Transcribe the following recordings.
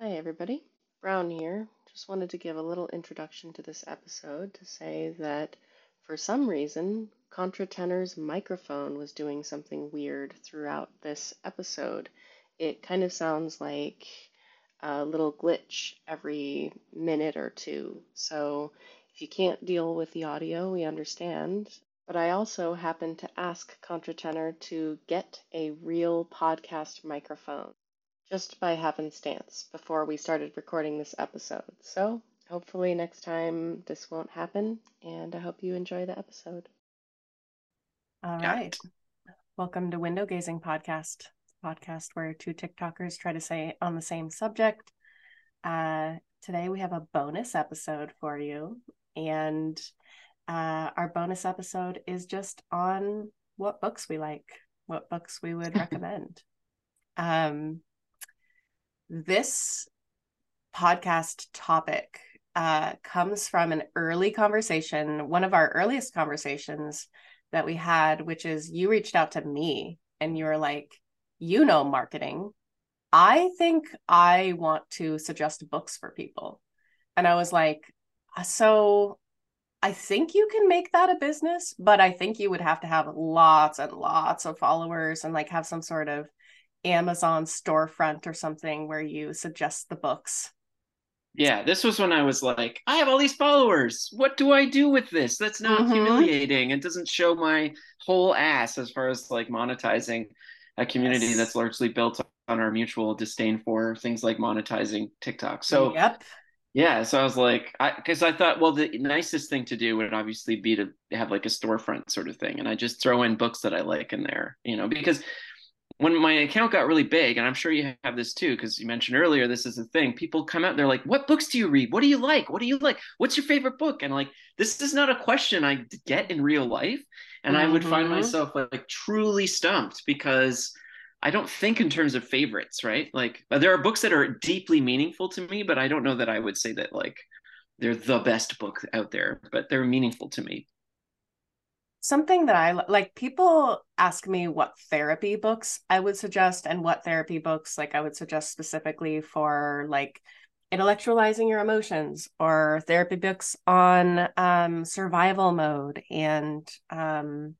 Hi, everybody. Brown here. Just wanted to give a little introduction to this episode to say that for some reason, Contratenor's microphone was doing something weird throughout this episode. It kind of sounds like a little glitch every minute or two. So if you can't deal with the audio, we understand. But I also happened to ask Contratenor to get a real podcast microphone just by happenstance before we started recording this episode. So hopefully next time this won't happen, and I hope you enjoy the episode. All right. Welcome to Window Gazing Podcast, podcast where two TikTokers try to say on the same subject. Uh, today we have a bonus episode for you, and uh, our bonus episode is just on what books we like, what books we would recommend. Um, this podcast topic uh, comes from an early conversation, one of our earliest conversations that we had, which is you reached out to me and you were like, you know, marketing. I think I want to suggest books for people. And I was like, "Uh, so I think you can make that a business, but I think you would have to have lots and lots of followers and like have some sort of Amazon storefront or something where you suggest the books. Yeah, this was when I was like, I have all these followers. What do I do with this? That's not Mhm. humiliating. It doesn't show my whole ass as far as like monetizing a community Yes. that's largely built on our mutual disdain for things like monetizing TikTok. So yep. yeah, so I was like, I because I thought, well, the nicest thing to do would obviously be to have like a storefront sort of thing, and I just throw in books that I like in there, you know, because when my account got really big, and I'm sure you have this too, because you mentioned earlier this is a thing. People come out, they're like, "What books do you read? What do you like? What do you like? What's your favorite book?" And like, this is not a question I get in real life, and I would find Mhm. myself like, like truly stumped because I don't think in terms of favorites, right? Like, there are books that are deeply meaningful to me, but I don't know that I would say that like they're the best book out there, but they're meaningful to me. Something that I like, people ask me what therapy books I would suggest and what therapy books like I would suggest specifically for like intellectualizing your emotions or therapy books on um, survival mode and um,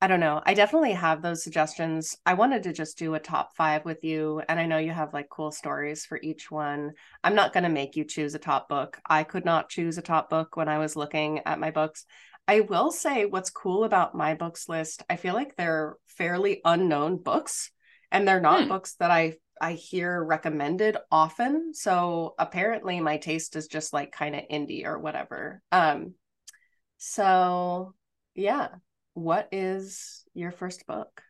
I don't know. I definitely have those suggestions. I wanted to just do a top five with you. And I know you have like cool stories for each one. I'm not going to make you choose a top book. I could not choose a top book when I was looking at my books. I will say what's cool about my books list, I feel like they're fairly unknown books and they're not Hmm. books that I I hear recommended often. So apparently my taste is just like kind of indie or whatever. Um so yeah, what is your first book?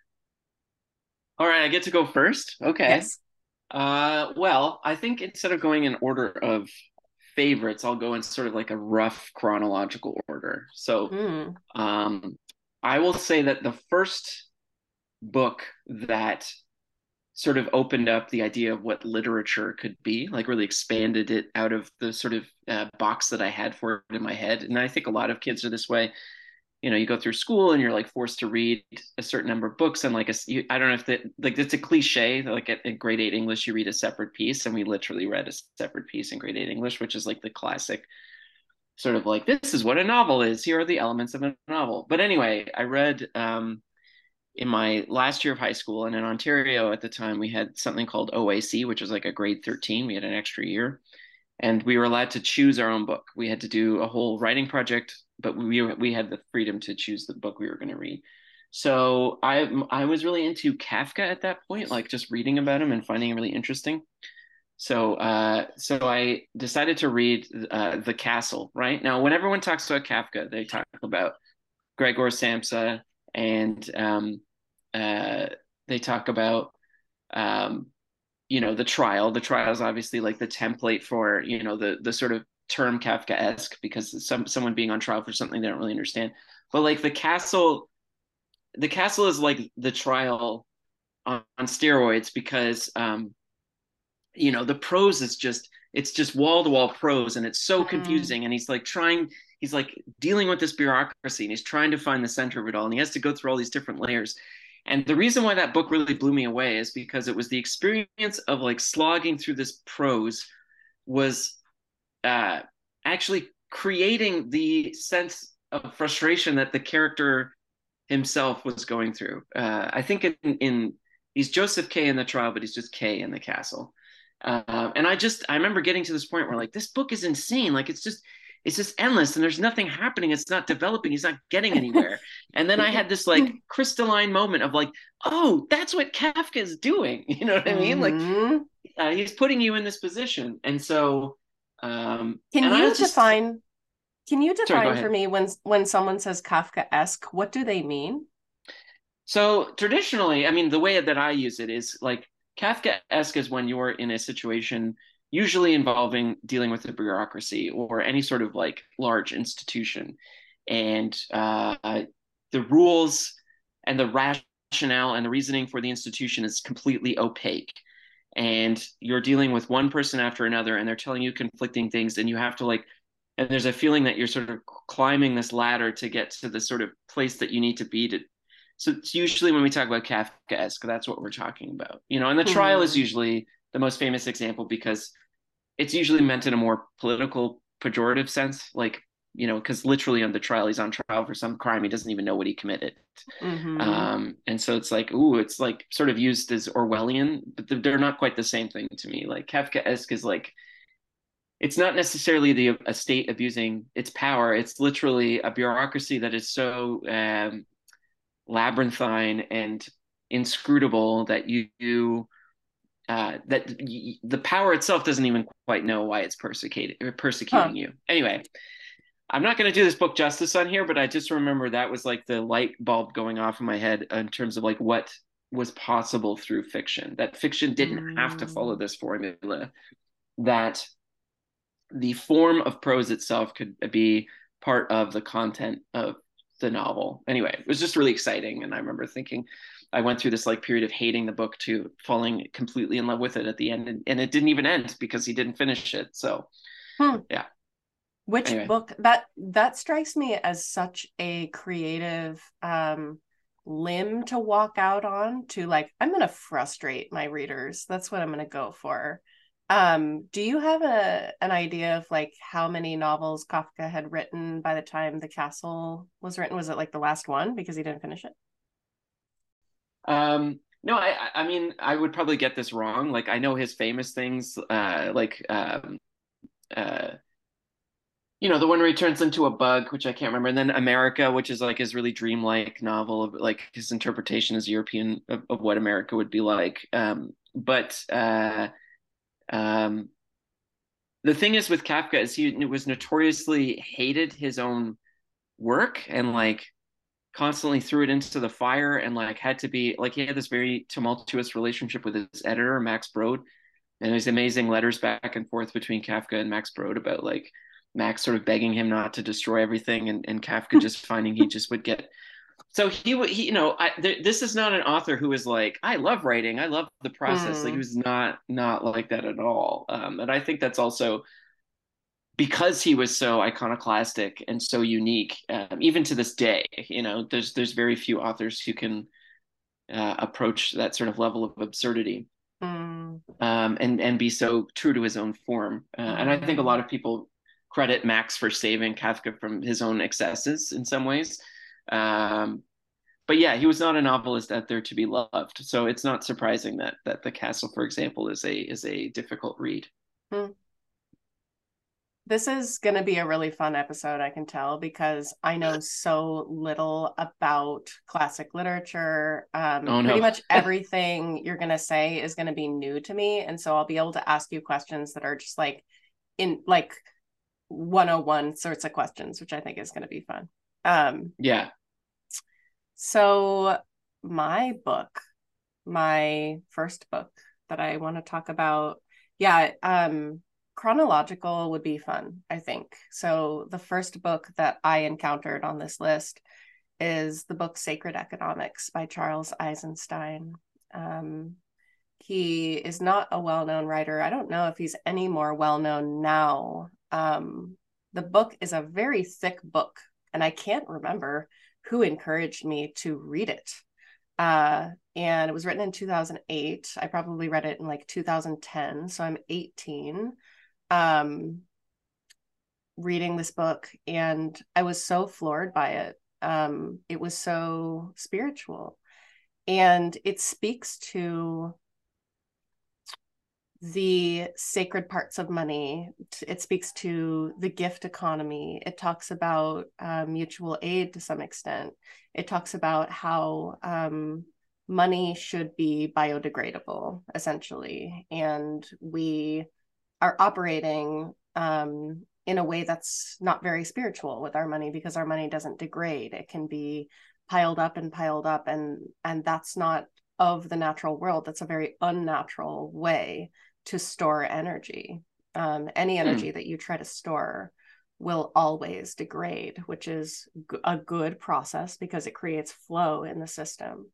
All right, I get to go first. Okay. Yes. Uh, well, I think instead of going in order of favorites, I'll go in sort of like a rough chronological order. So, Mm. um, I will say that the first book that sort of opened up the idea of what literature could be, like really expanded it out of the sort of uh, box that I had for it in my head. And I think a lot of kids are this way. You know, you go through school and you're like forced to read a certain number of books, and like a, you, I don't know if that like it's a cliche. Like at, at grade eight English, you read a separate peace, and we literally read a separate peace in grade eight English, which is like the classic sort of like this is what a novel is. Here are the elements of a novel. But anyway, I read um, in my last year of high school, and in Ontario at the time, we had something called OAC, which was like a grade 13. We had an extra year, and we were allowed to choose our own book. We had to do a whole writing project, but we we had the freedom to choose the book we were going to read. So I I was really into Kafka at that point, like just reading about him and finding him really interesting. So uh, so I decided to read uh, The Castle. Right now, when everyone talks about Kafka, they talk about Gregor Samsa and um, uh, they talk about um, you know the trial. The trial is obviously like the template for you know the the sort of term Kafka-esque because some someone being on trial for something they don't really understand. But like the castle, the castle is like the trial on, on steroids because um, you know the prose is just it's just wall to wall prose and it's so Mm. confusing and he's like trying he's like dealing with this bureaucracy and he's trying to find the center of it all and he has to go through all these different layers And the reason why that book really blew me away is because it was the experience of like slogging through this prose was uh, actually creating the sense of frustration that the character himself was going through. Uh, I think in, in he's Joseph K in the trial, but he's just K in the castle. Uh, and I just I remember getting to this point where like this book is insane. Like it's just it's just endless and there's nothing happening. It's not developing. He's not getting anywhere. and then I had this like crystalline moment of like, oh, that's what Kafka is doing. You know what I mean? Mm-hmm. Like uh, he's putting you in this position. And so um can you just, define can you define Sorry, for me when when someone says Kafka-esque, what do they mean? So traditionally, I mean, the way that I use it is like Kafka-esque is when you're in a situation usually involving dealing with a bureaucracy or any sort of like large institution, and uh, the rules and the rationale and the reasoning for the institution is completely opaque and you're dealing with one person after another and they're telling you conflicting things and you have to like and there's a feeling that you're sort of climbing this ladder to get to the sort of place that you need to be to so it's usually when we talk about Kafkaesque, that's what we're talking about, you know. And the mm-hmm. trial is usually the most famous example because it's usually meant in a more political, pejorative sense, like you know, because literally on the trial, he's on trial for some crime he doesn't even know what he committed, mm-hmm. um, and so it's like, ooh, it's like sort of used as Orwellian, but they're not quite the same thing to me. Like Kafkaesque is like it's not necessarily the a state abusing its power. It's literally a bureaucracy that is so um, labyrinthine and inscrutable that you, you uh, that the power itself doesn't even quite know why it's persecuting persecuting huh. you. Anyway, I'm not going to do this book justice on here, but I just remember that was like the light bulb going off in my head in terms of like what was possible through fiction. That fiction didn't mm. have to follow mm. this formula. That the form of prose itself could be part of the content of the novel. Anyway, it was just really exciting. And I remember thinking, I went through this like period of hating the book to falling completely in love with it at the end. And, and it didn't even end because he didn't finish it. So, hmm. yeah. Which anyway. book that that strikes me as such a creative um limb to walk out on to like I'm going to frustrate my readers. That's what I'm going to go for. Um, do you have a an idea of like how many novels Kafka had written by the time The Castle was written? Was it like the last one because he didn't finish it? Um, no, I I mean I would probably get this wrong. Like I know his famous things, uh, like um, uh, you know, the one where he turns into a bug, which I can't remember, and then America, which is like his really dreamlike novel of like his interpretation as European of, of what America would be like. Um, but uh um, the thing is with Kafka is he was notoriously hated his own work and like constantly threw it into the fire and like had to be like he had this very tumultuous relationship with his editor Max Brod and there's amazing letters back and forth between Kafka and Max Brod about like Max sort of begging him not to destroy everything and, and Kafka just finding he just would get so he would he you know I, th- this is not an author who is like i love writing i love the process mm. like he was not not like that at all um, and i think that's also because he was so iconoclastic and so unique um, even to this day you know there's there's very few authors who can uh, approach that sort of level of absurdity mm. um, and and be so true to his own form uh, mm. and i think a lot of people credit max for saving kafka from his own excesses in some ways um, but yeah, he was not a novelist out there to be loved. So it's not surprising that that The Castle, for example, is a is a difficult read. Hmm. This is going to be a really fun episode, I can tell, because I know so little about classic literature. Um, oh, no. Pretty much everything you're going to say is going to be new to me. And so I'll be able to ask you questions that are just like in like 101 sorts of questions, which I think is going to be fun. Um, yeah. So, my book, my first book that I want to talk about, yeah, um, chronological would be fun, I think. So, the first book that I encountered on this list is the book Sacred Economics by Charles Eisenstein. Um, he is not a well known writer. I don't know if he's any more well known now. Um, the book is a very thick book, and I can't remember who encouraged me to read it. Uh, and it was written in 2008. I probably read it in like 2010. So I'm 18. Um, reading this book and I was so floored by it. Um, it was so spiritual and it speaks to the sacred parts of money. It speaks to the gift economy. It talks about uh, mutual aid to some extent. It talks about how um, money should be biodegradable, essentially. And we are operating um, in a way that's not very spiritual with our money because our money doesn't degrade it can be piled up and piled up and and that's not of the natural world that's a very unnatural way to store energy um, any hmm. energy mm. that you try to store will always degrade which is a good process because it creates flow in the system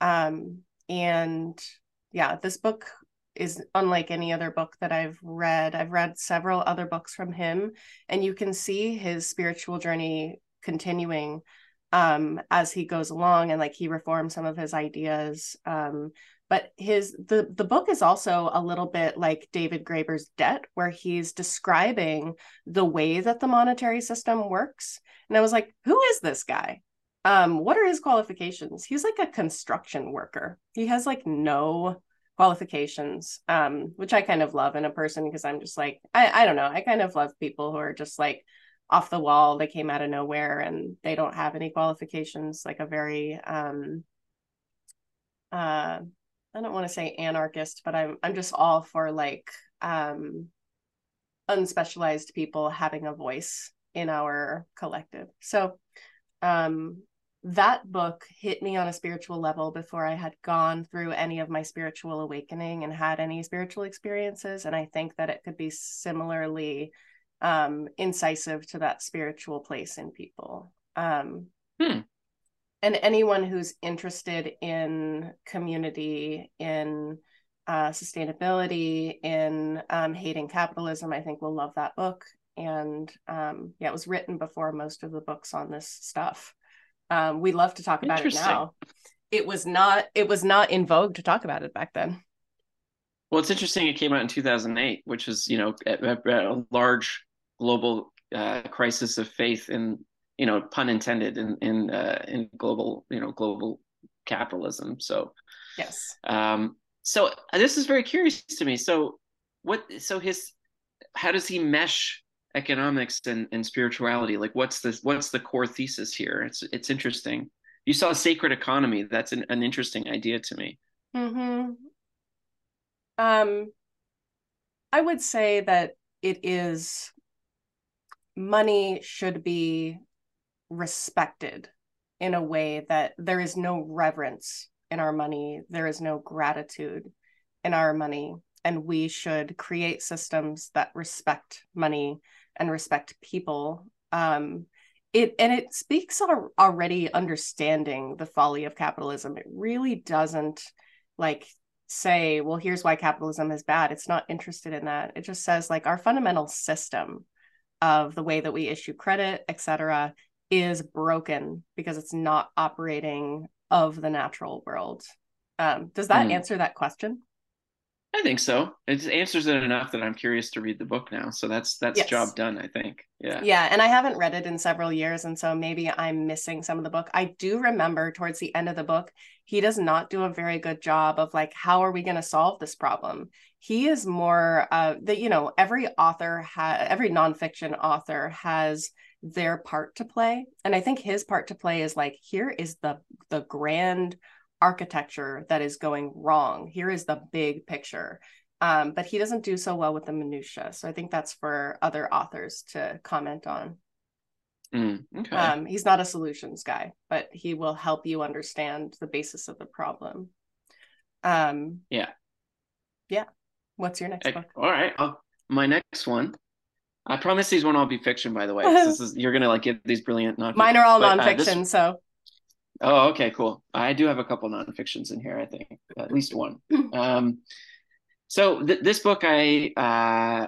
um, and yeah this book is unlike any other book that I've read. I've read several other books from him, and you can see his spiritual journey continuing um, as he goes along, and like he reforms some of his ideas. Um, but his the the book is also a little bit like David Graeber's Debt, where he's describing the way that the monetary system works. And I was like, who is this guy? Um, what are his qualifications? He's like a construction worker. He has like no qualifications um which i kind of love in a person because i'm just like I, I don't know i kind of love people who are just like off the wall they came out of nowhere and they don't have any qualifications like a very um uh i don't want to say anarchist but i'm i'm just all for like um unspecialized people having a voice in our collective so um that book hit me on a spiritual level before I had gone through any of my spiritual awakening and had any spiritual experiences. And I think that it could be similarly um, incisive to that spiritual place in people. Um, hmm. And anyone who's interested in community, in uh, sustainability, in um, hating capitalism, I think will love that book. And um, yeah, it was written before most of the books on this stuff. Um, we love to talk about it now. It was not it was not in vogue to talk about it back then. Well, it's interesting. It came out in 2008, which is you know a, a large global uh, crisis of faith in you know pun intended in in uh, in global you know global capitalism. So yes. Um, so this is very curious to me. So what? So his how does he mesh economics and, and spirituality like what's the what's the core thesis here it's it's interesting you saw a sacred economy that's an, an interesting idea to me mm-hmm. um i would say that it is money should be respected in a way that there is no reverence in our money there is no gratitude in our money and we should create systems that respect money and respect people. Um it and it speaks on already understanding the folly of capitalism. It really doesn't like say well here's why capitalism is bad. It's not interested in that. It just says like our fundamental system of the way that we issue credit etc is broken because it's not operating of the natural world um, does that mm. answer that question I think so. It answers it enough that I'm curious to read the book now. So that's that's yes. job done, I think. Yeah. Yeah, and I haven't read it in several years and so maybe I'm missing some of the book. I do remember towards the end of the book, he does not do a very good job of like how are we going to solve this problem? He is more uh that you know, every author has every nonfiction author has their part to play. And I think his part to play is like here is the the grand architecture that is going wrong. Here is the big picture. Um, but he doesn't do so well with the minutia. So I think that's for other authors to comment on. Mm, okay. um, he's not a solutions guy, but he will help you understand the basis of the problem. Um, yeah. Yeah. What's your next book? All right. I'll, my next one. I promise these won't all be fiction, by the way. this is you're gonna like get these brilliant non. Mine are all but, nonfiction, uh, this, so Oh, okay, cool. I do have a couple nonfictions in here. I think at least one. um, so th- this book, I uh,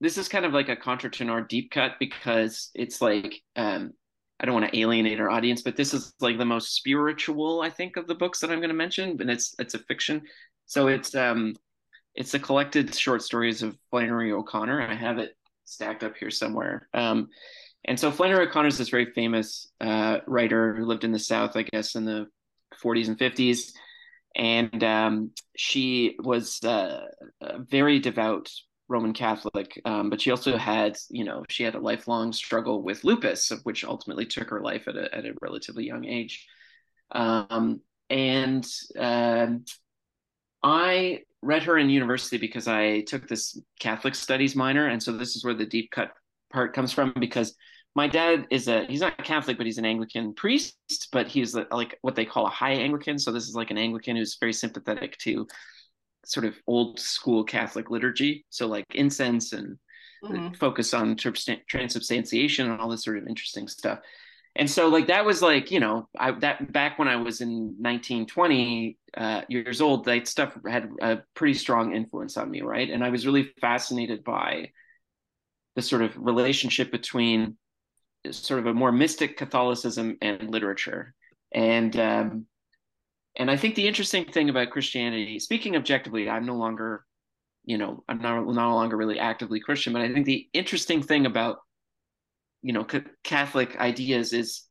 this is kind of like a contratenor deep cut because it's like um, I don't want to alienate our audience, but this is like the most spiritual, I think, of the books that I'm going to mention. And it's it's a fiction, so it's um it's a collected short stories of Flannery O'Connor. I have it stacked up here somewhere. Um, and so Flannery O'Connor is this very famous uh, writer who lived in the South, I guess, in the 40s and 50s. And um, she was uh, a very devout Roman Catholic, um, but she also had, you know, she had a lifelong struggle with lupus, which ultimately took her life at a, at a relatively young age. Um, and uh, I read her in university because I took this Catholic studies minor, and so this is where the deep cut part comes from because my dad is a he's not Catholic, but he's an Anglican priest, but he's like what they call a high Anglican. So this is like an Anglican who's very sympathetic to sort of old school Catholic liturgy. So like incense and mm-hmm. focus on transubstantiation and all this sort of interesting stuff. And so like that was like, you know, I that back when I was in 19, 20 uh, years old, that stuff had a pretty strong influence on me, right? And I was really fascinated by the sort of relationship between sort of a more mystic Catholicism and literature. And um, and I think the interesting thing about Christianity, speaking objectively, I'm no longer, you know, I'm not no longer really actively Christian, but I think the interesting thing about, you know, Catholic ideas is,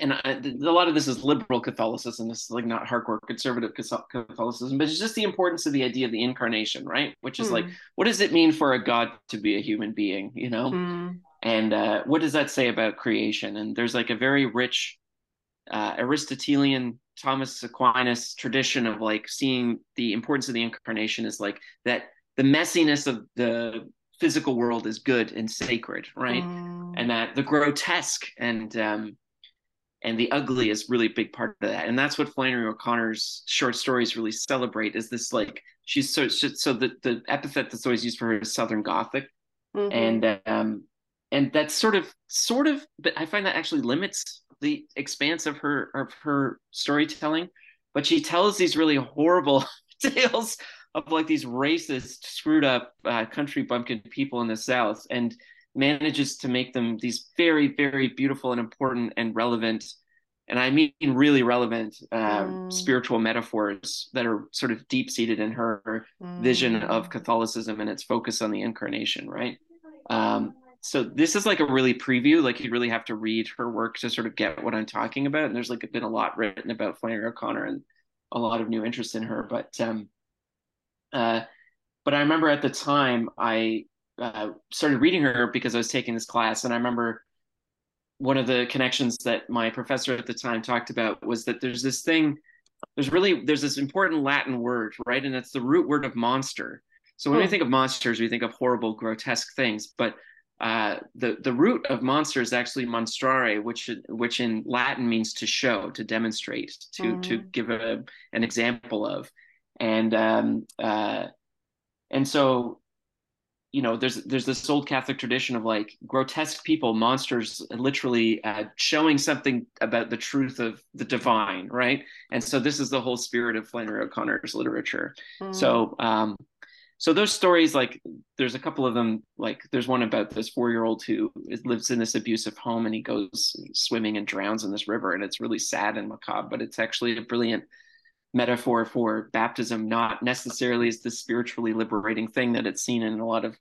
and I, a lot of this is liberal Catholicism. This is like not hardcore conservative Catholicism, but it's just the importance of the idea of the incarnation, right? Which is mm. like, hmm. what does it mean for a God to be a human being? You know, mm and uh, what does that say about creation and there's like a very rich uh, aristotelian thomas aquinas tradition of like seeing the importance of the incarnation is like that the messiness of the physical world is good and sacred right mm. And that the grotesque and um, and the ugly is really a big part of that. And that's what flannery o'connor's short stories really celebrate is this like she's so so the, the epithet that's always used for her is southern gothic. Mm-hmm. and um and that's sort of sort of but i find that actually limits the expanse of her of her storytelling. But she tells these really horrible tales of like these racist screwed up uh, country bumpkin people in the south. And manages to make them these very very beautiful and important and relevant and i mean really relevant uh, mm. spiritual metaphors that are sort of deep seated in her mm. vision of catholicism and its focus on the incarnation right um, so this is like a really preview like you really have to read her work to sort of get what i'm talking about and there's like been a lot written about flannery o'connor and a lot of new interest in her but um uh but i remember at the time i uh, started reading her because i was taking this class. And i remember one of the connections that my professor at the time talked about was that there's this thing there's really there's this important latin word right? And it's the root word of monster. So when we hmm. think of monsters we think of horrible grotesque things. But uh, the the root of monster is actually monstrare, which which in Latin means to show, to demonstrate, to mm. to give a, an example of, and um, uh, and so, you know, there's there's this old Catholic tradition of like grotesque people, monsters, literally uh, showing something about the truth of the divine, right? And so this is the whole spirit of Flannery O'Connor's literature. Mm. So. Um, so those stories like there's a couple of them like there's one about this four year old who lives in this abusive home and he goes swimming and drowns in this river and it's really sad and macabre but it's actually a brilliant metaphor for baptism not necessarily as the spiritually liberating thing that it's seen in a lot of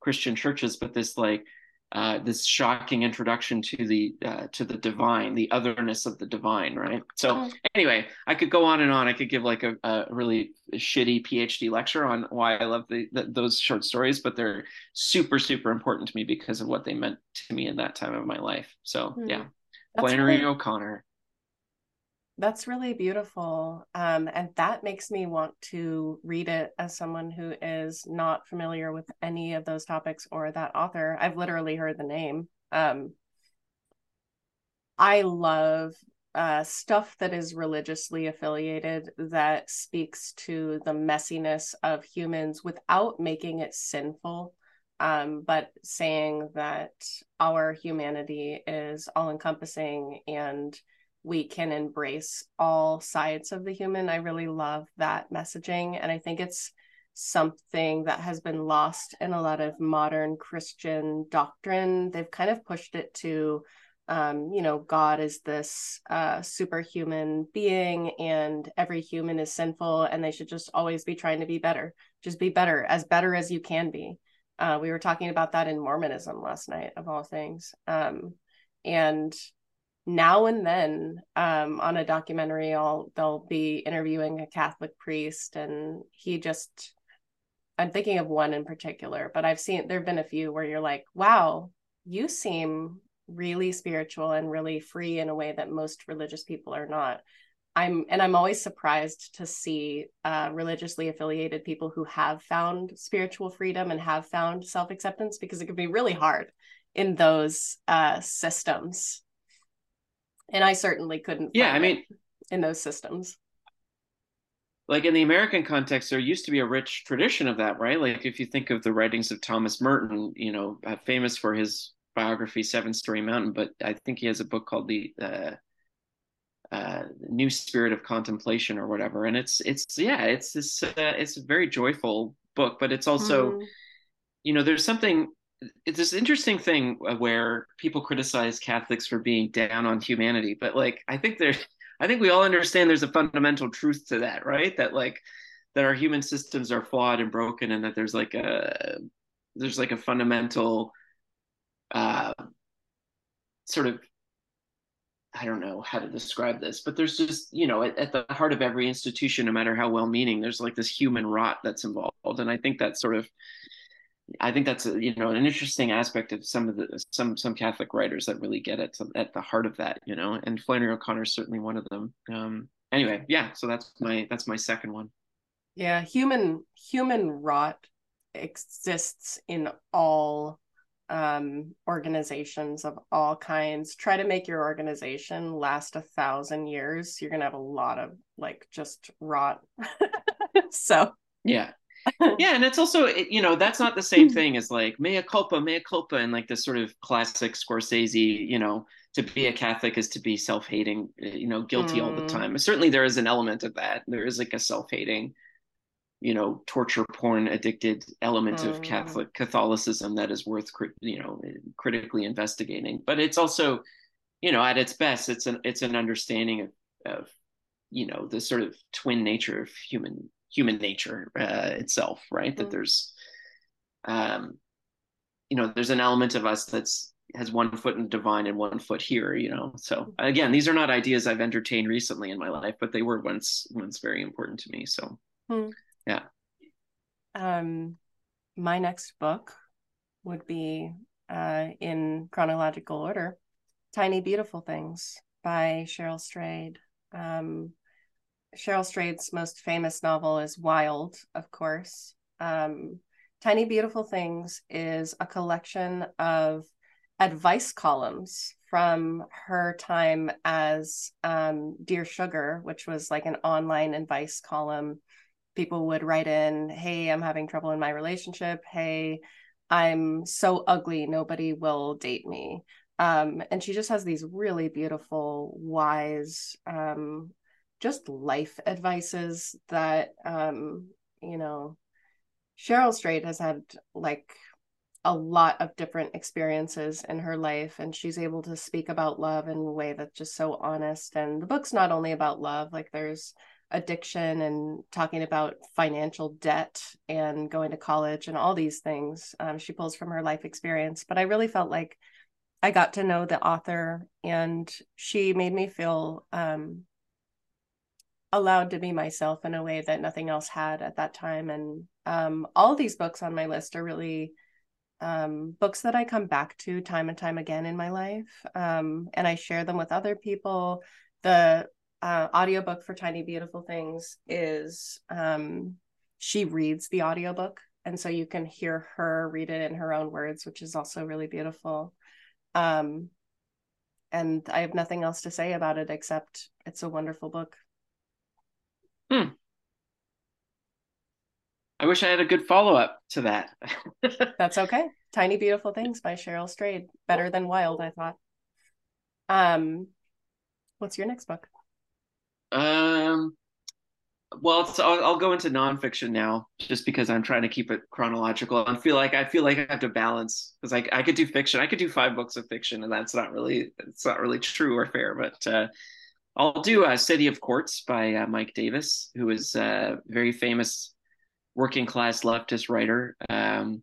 christian churches but this like uh, this shocking introduction to the uh, to the divine, the otherness of the divine, right? So oh. anyway, I could go on and on. I could give like a, a really shitty PhD lecture on why I love the, the, those short stories, but they're super super important to me because of what they meant to me in that time of my life. So mm. yeah, Flannery really, O'Connor. That's really beautiful. Um, and that makes me want to read it as someone who is not familiar with any of those topics or that author. I've literally heard the name. Um, I love uh, stuff that is religiously affiliated that speaks to the messiness of humans without making it sinful, um, but saying that our humanity is all encompassing and we can embrace all sides of the human. I really love that messaging. And I think it's something that has been lost in a lot of modern Christian doctrine. They've kind of pushed it to um, you know, God is this uh, superhuman being and every human is sinful and they should just always be trying to be better. Just be better, as better as you can be. Uh, we were talking about that in Mormonism last night, of all things. Um, and now and then um, on a documentary, I'll, they'll be interviewing a Catholic priest, and he just, I'm thinking of one in particular, but I've seen, there have been a few where you're like, wow, you seem really spiritual and really free in a way that most religious people are not. I'm and I'm always surprised to see uh, religiously affiliated people who have found spiritual freedom and have found self acceptance because it can be really hard in those uh, systems. And I certainly couldn't. Yeah, I mean, in those systems. Like in the American context, there used to be a rich tradition of that, right? Like if you think of the writings of Thomas Merton, you know, uh, famous for his biography Seven Storey Mountain, but I think he has a book called the uh, uh, New Spirit of Contemplation or whatever, and it's it's yeah, it's this uh, it's a very joyful book, but it's also mm. you know there's something it's this interesting thing where people criticize Catholics for being down on humanity, but like I think there's I think we all understand there's a fundamental truth to that, right? That like that our human systems are flawed and broken, and that there's like a there's like a fundamental uh, sort of I don't know how to describe this, but there's just, you know, at, at, the heart of every institution, no matter how well meaning, there's like this human rot that's involved. And I think that sort of, I think that's, a, you know, an interesting aspect of some of the, some, some Catholic writers that really get at, at the heart of that, you know, and Flannery O'Connor is certainly one of them. Um, anyway, yeah. So that's my, that's my second one. Yeah. Human, human rot exists in all um, organizations of all kinds try to make your organization last a thousand years you're gonna have a lot of like just rot so yeah yeah and it's also you know that's not the same thing as like mea culpa mea culpa and like this sort of classic scorsese you know to be a catholic is to be self-hating you know guilty mm. all the time certainly there is an element of that there is like a self-hating you know torture porn addicted element mm. of catholic catholicism that is worth you know critically investigating but it's also you know at its best it's an it's an understanding of, of you know the sort of twin nature of human human nature uh, itself right mm. that there's um you know there's an element of us that's has one foot in divine and one foot here you know so mm. again these are not ideas i've entertained recently in my life but they were once once very important to me so mm. Yeah. Um, my next book would be uh, in chronological order Tiny Beautiful Things by Cheryl Strayed. Um, Cheryl Strayed's most famous novel is Wild, of course. Um, Tiny Beautiful Things is a collection of advice columns from her time as um, Dear Sugar, which was like an online advice column people would write in, Hey, I'm having trouble in my relationship. Hey, I'm so ugly, nobody will date me. Um, and she just has these really beautiful, wise, um, just life advices that, um, you know, Cheryl Strayed has had like a lot of different experiences in her life and she's able to speak about love in a way that's just so honest. And the book's not only about love like there's addiction and talking about financial debt and going to college and all these things um, she pulls from her life experience. But i really felt like i got to know the author and she made me feel um, allowed to be myself in a way that nothing else had at that time and um, all these books on my list are really um, books that i come back to time and time again in my life um, and i share them with other people the uh, audiobook for Tiny Beautiful Things is um, she reads the audiobook. And so you can hear her read it in her own words, which is also really beautiful. Um, and I have nothing else to say about it except it's a wonderful book. Hmm. I wish I had a good follow up to that. That's okay. Tiny Beautiful Things by Cheryl Strayed. Better than Wild, I thought. Um, what's your next book? Um, well, I'll, I'll, go into nonfiction now, just because I'm trying to keep it chronological. I feel like I feel like I have to balance because I I could do fiction, I could do five books of fiction, and that's not really it's not really true or fair. But uh, I'll do uh, City of Quartz by uh, Mike Davis, who is a very famous working class leftist writer. Um,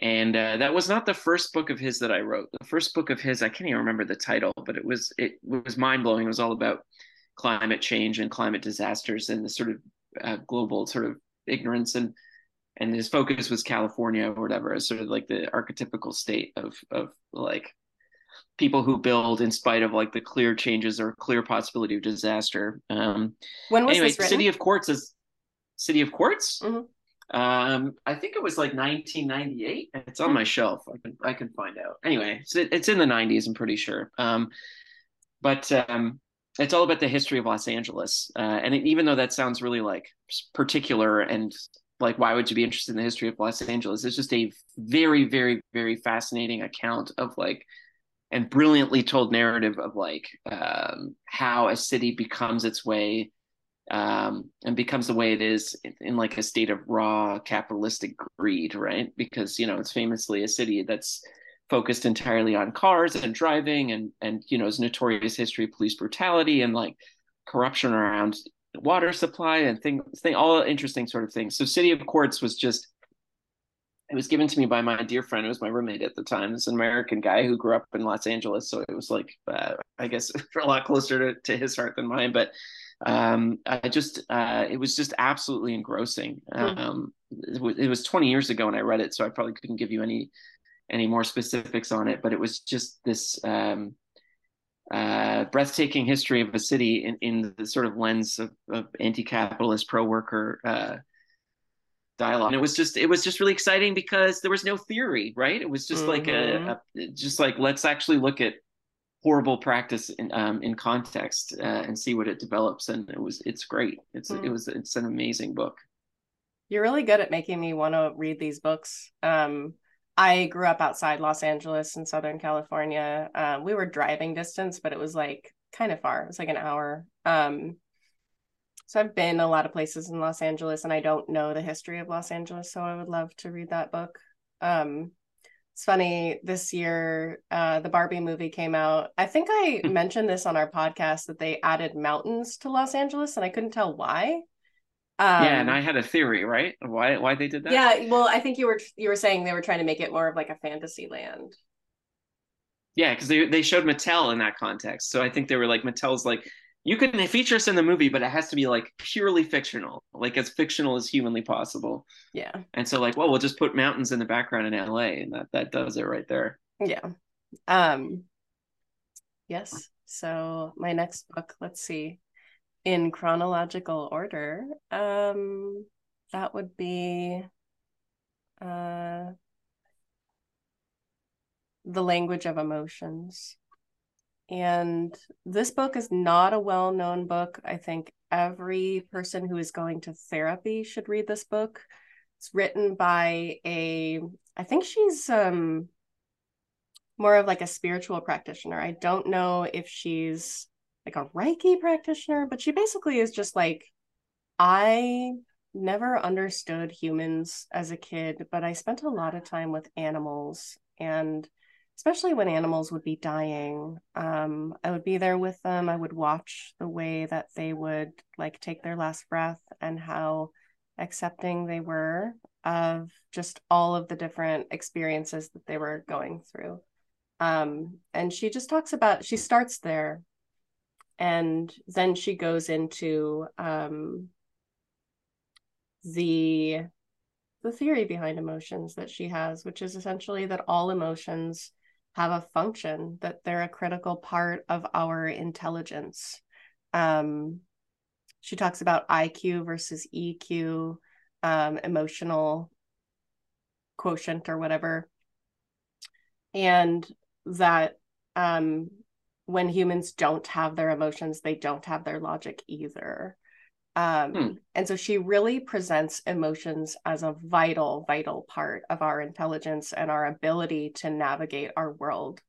and uh, that was not the first book of his that I wrote. The first book of his, I can't even remember the title, but it was it was mind blowing. It was all about climate change and climate disasters and the sort of uh, global sort of ignorance and and his focus was California or whatever, as sort of like the archetypical state of of like people who build in spite of like the clear changes or clear possibility of disaster. Um, when was anyway, this written? City of Quartz is City of Quartz. Mm-hmm. Um, I think it was like 1998. It's on mm-hmm. my shelf. I can I can find out. Anyway, it's, it's in the 90s. I'm pretty sure. Um, but um, it's all about the history of Los Angeles. Uh, and it, even though that sounds really like particular and like why would you be interested in the history of Los Angeles? It's just a very, very, very fascinating account of like and brilliantly told narrative of like um, how a city becomes its way um, and becomes the way it is in, in, like a state of raw capitalistic greed, right? Because you know it's famously a city that's focused entirely on cars and driving, and and you know its notorious history of police brutality and like corruption around water supply and thing, thing all interesting sort of things. So City of Quartz was just it was given to me by my dear friend who was my roommate at the time this american guy who grew up in los angeles so it was like uh, i guess a lot closer to, to his heart than mine but um, i just uh, it was just absolutely engrossing mm-hmm. um, it, was, it, was 20 years ago when i read it so i probably couldn't give you any any more specifics on it but it was just this um, uh, breathtaking history of a city in, in the sort of lens of, of anti-capitalist pro-worker uh, dialogue and it was just it was just really exciting because there was no theory right it was just mm-hmm. like a, mm-hmm. a, just like let's actually look at horrible practice in um, in context uh, and see what it develops and it was it's great it's mm-hmm. it was it's an amazing book you're really good at making me want to read these books um I grew up outside Los Angeles in Southern California. Um, we were driving distance, but it was like kind of far. It was like an hour. Um, so I've been a lot of places in Los Angeles and I don't know the history of Los Angeles, so I would love to read that book. Um, it's funny this year uh, the Barbie movie came out. I think I hmm. mentioned this on our podcast that they added mountains to Los Angeles and I couldn't tell why. Um, yeah, and I had a theory, right? Why why they did that? Yeah, well, I think you were you were saying they were trying to make it more of like a fantasy land. Yeah, because they they showed Mattel in that context, so I think they were like Mattel's like you can feature us in the movie, but it has to be like purely fictional, like as fictional as humanly possible. Yeah. And so like, well, we'll just put mountains in the background in LA and that that does it right there. Yeah. Um yes. So my next book, let's see. In chronological order, um that would be uh The Language of Emotions and this book is not a well known book. I think every person who is going to therapy should read this book. It's written by a, I think she's um, more of like a spiritual practitioner. I don't know if she's like a Reiki practitioner, but she basically is just like, I never understood humans as a kid, but I spent a lot of time with animals and especially when animals would be dying. Um, I would be there with them. I would watch the way that they would like take their last breath and how accepting they were of just all of the different experiences that they were going through. Um, and she just talks about, she starts there and then she goes into um, the the theory behind emotions that she has which is essentially that all emotions have a function, that they're a critical part of our intelligence. Um, she talks about IQ versus EQ, um, emotional quotient or whatever. And that um, when humans don't have their emotions, they don't have their logic either. Um, hmm. And so she really presents emotions as a vital, vital part of our intelligence and our ability to navigate our world.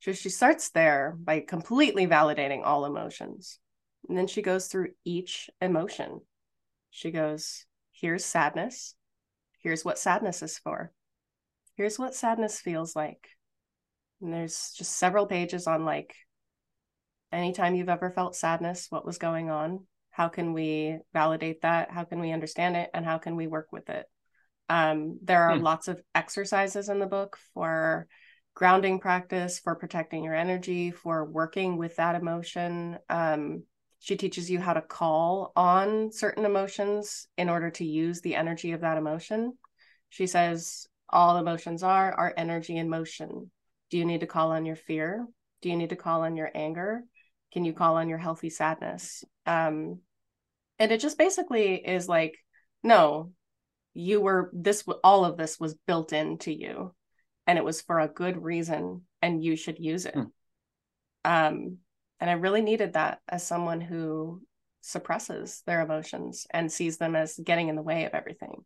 So she starts there by completely validating all emotions. And then she goes through each emotion She goes, Here's sadness. Here's what sadness is for. Here's what sadness feels like. And there's just several pages on like anytime you've ever felt sadness, what was going on, how can we validate that, how can we understand it, and how can we work with it. Um, there are hmm. lots of exercises in the book for grounding practice, for protecting your energy, for working with that emotion. Um, she teaches you how to call on certain emotions in order to use the energy of that emotion. She says all emotions are are energy in motion. Do you need to call on your fear? Do you need to call on your anger? Can you call on your healthy sadness? Um, and it just basically is like, no, you were this all of this was built into you and it was for a good reason and you should use it. Hmm. Um, and I really needed that as someone who suppresses their emotions and sees them as getting in the way of everything,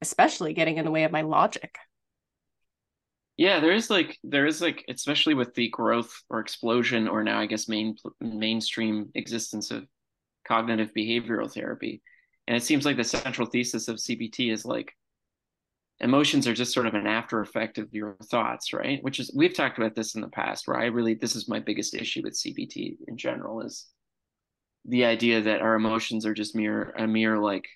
especially getting in the way of my logic. Yeah, there is like there is like especially with the growth or explosion or now I guess main mainstream existence of cognitive behavioral therapy. And it seems like the central thesis of CBT is like emotions are just sort of an after effect of your thoughts, right? Which is we've talked about this in the past where I really this is my biggest issue with CBT in general is the idea that our emotions are just mere a mere like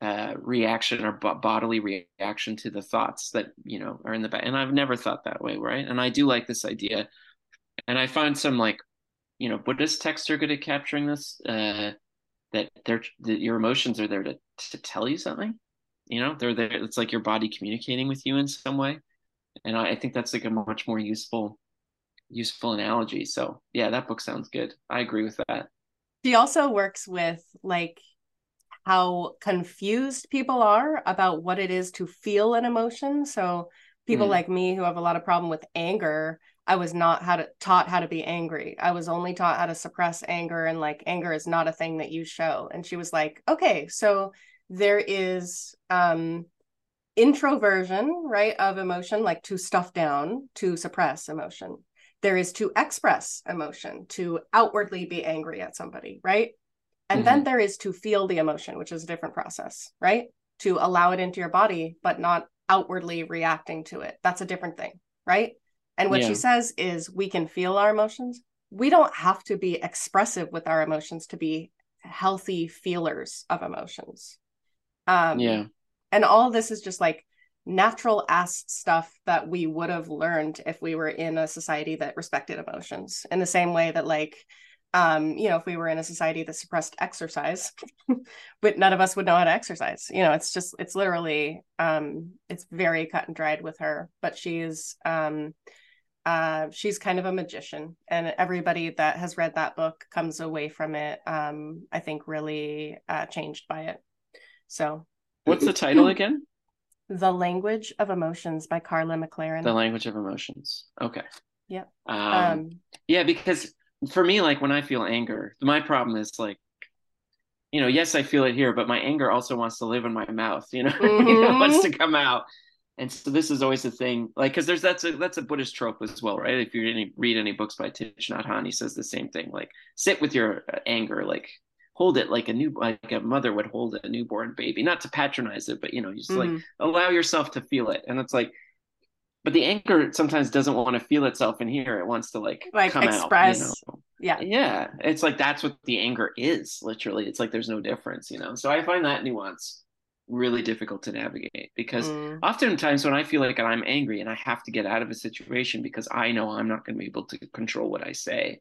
uh, reaction or bodily reaction to the thoughts that you know are in the back. And I've never thought that way, right? And I do like this idea, and I find some like you know Buddhist texts are good at capturing this. Uh, that they're that your emotions are there to to tell you something you know they're there it's like your body communicating with you in some way and I, I think that's like a much more useful useful analogy so yeah that book sounds good i agree with that she also works with like how confused people are about what it is to feel an emotion. So people mm. like me who have a lot of problem with anger i was not how to taught how to be angry. I was only taught how to suppress anger and like anger is not a thing that you show. And she was like okay so there is um introversion right of emotion like to stuff down to suppress emotion. There is to express emotion to outwardly be angry at somebody right and mm-hmm. then there is to feel the emotion which is a different process right to allow it into your body but not outwardly reacting to it that's a different thing right and what yeah. she says is we can feel our emotions we don't have to be expressive with our emotions to be healthy feelers of emotions um, yeah. And all this is just like natural ass stuff that we would have learned if we were in a society that respected emotions in the same way that like um you know if we were in a society that suppressed exercise but none of us would know how to exercise you know it's just it's literally um it's very cut and dried with her but she's um uh she's kind of a magician and everybody that has read that book comes away from it um i think really uh changed by it so, what's the title again? The Language of Emotions by Karla McLaren. The Language of Emotions. Okay. Yep. Um, um, yeah, because for me, like when I feel anger, my problem is like, you know, yes, I feel it here, but my anger also wants to live in my mouth. You know, mm-hmm. it wants to come out. And so this is always the thing, like, because there's that's a that's a Buddhist trope as well, right? If you any, read any books by Thich Nhat Hanh, he says the same thing, like, sit with your anger, like hold it like a new like a mother would hold a newborn baby not to patronize it but you know just mm-hmm. like allow yourself to feel it and it's like but the anger sometimes doesn't want to feel itself in here. It wants to like like come express out, you know? yeah. Yeah. It's like that's what the anger is literally. It's like there's no difference you know? So i find that nuance really difficult to navigate because mm. oftentimes when i feel like i'm angry and i have to get out of a situation because i know i'm not going to be able to control what i say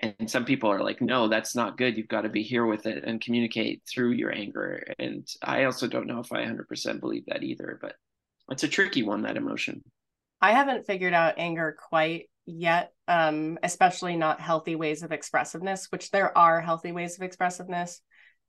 and some people are like no that's not good. You've got to be here with it and communicate through your anger. And i also don't know if i 100% believe that either but it's a tricky one that emotion i haven't figured out anger quite yet um, especially not healthy ways of expressiveness which there are healthy ways of expressiveness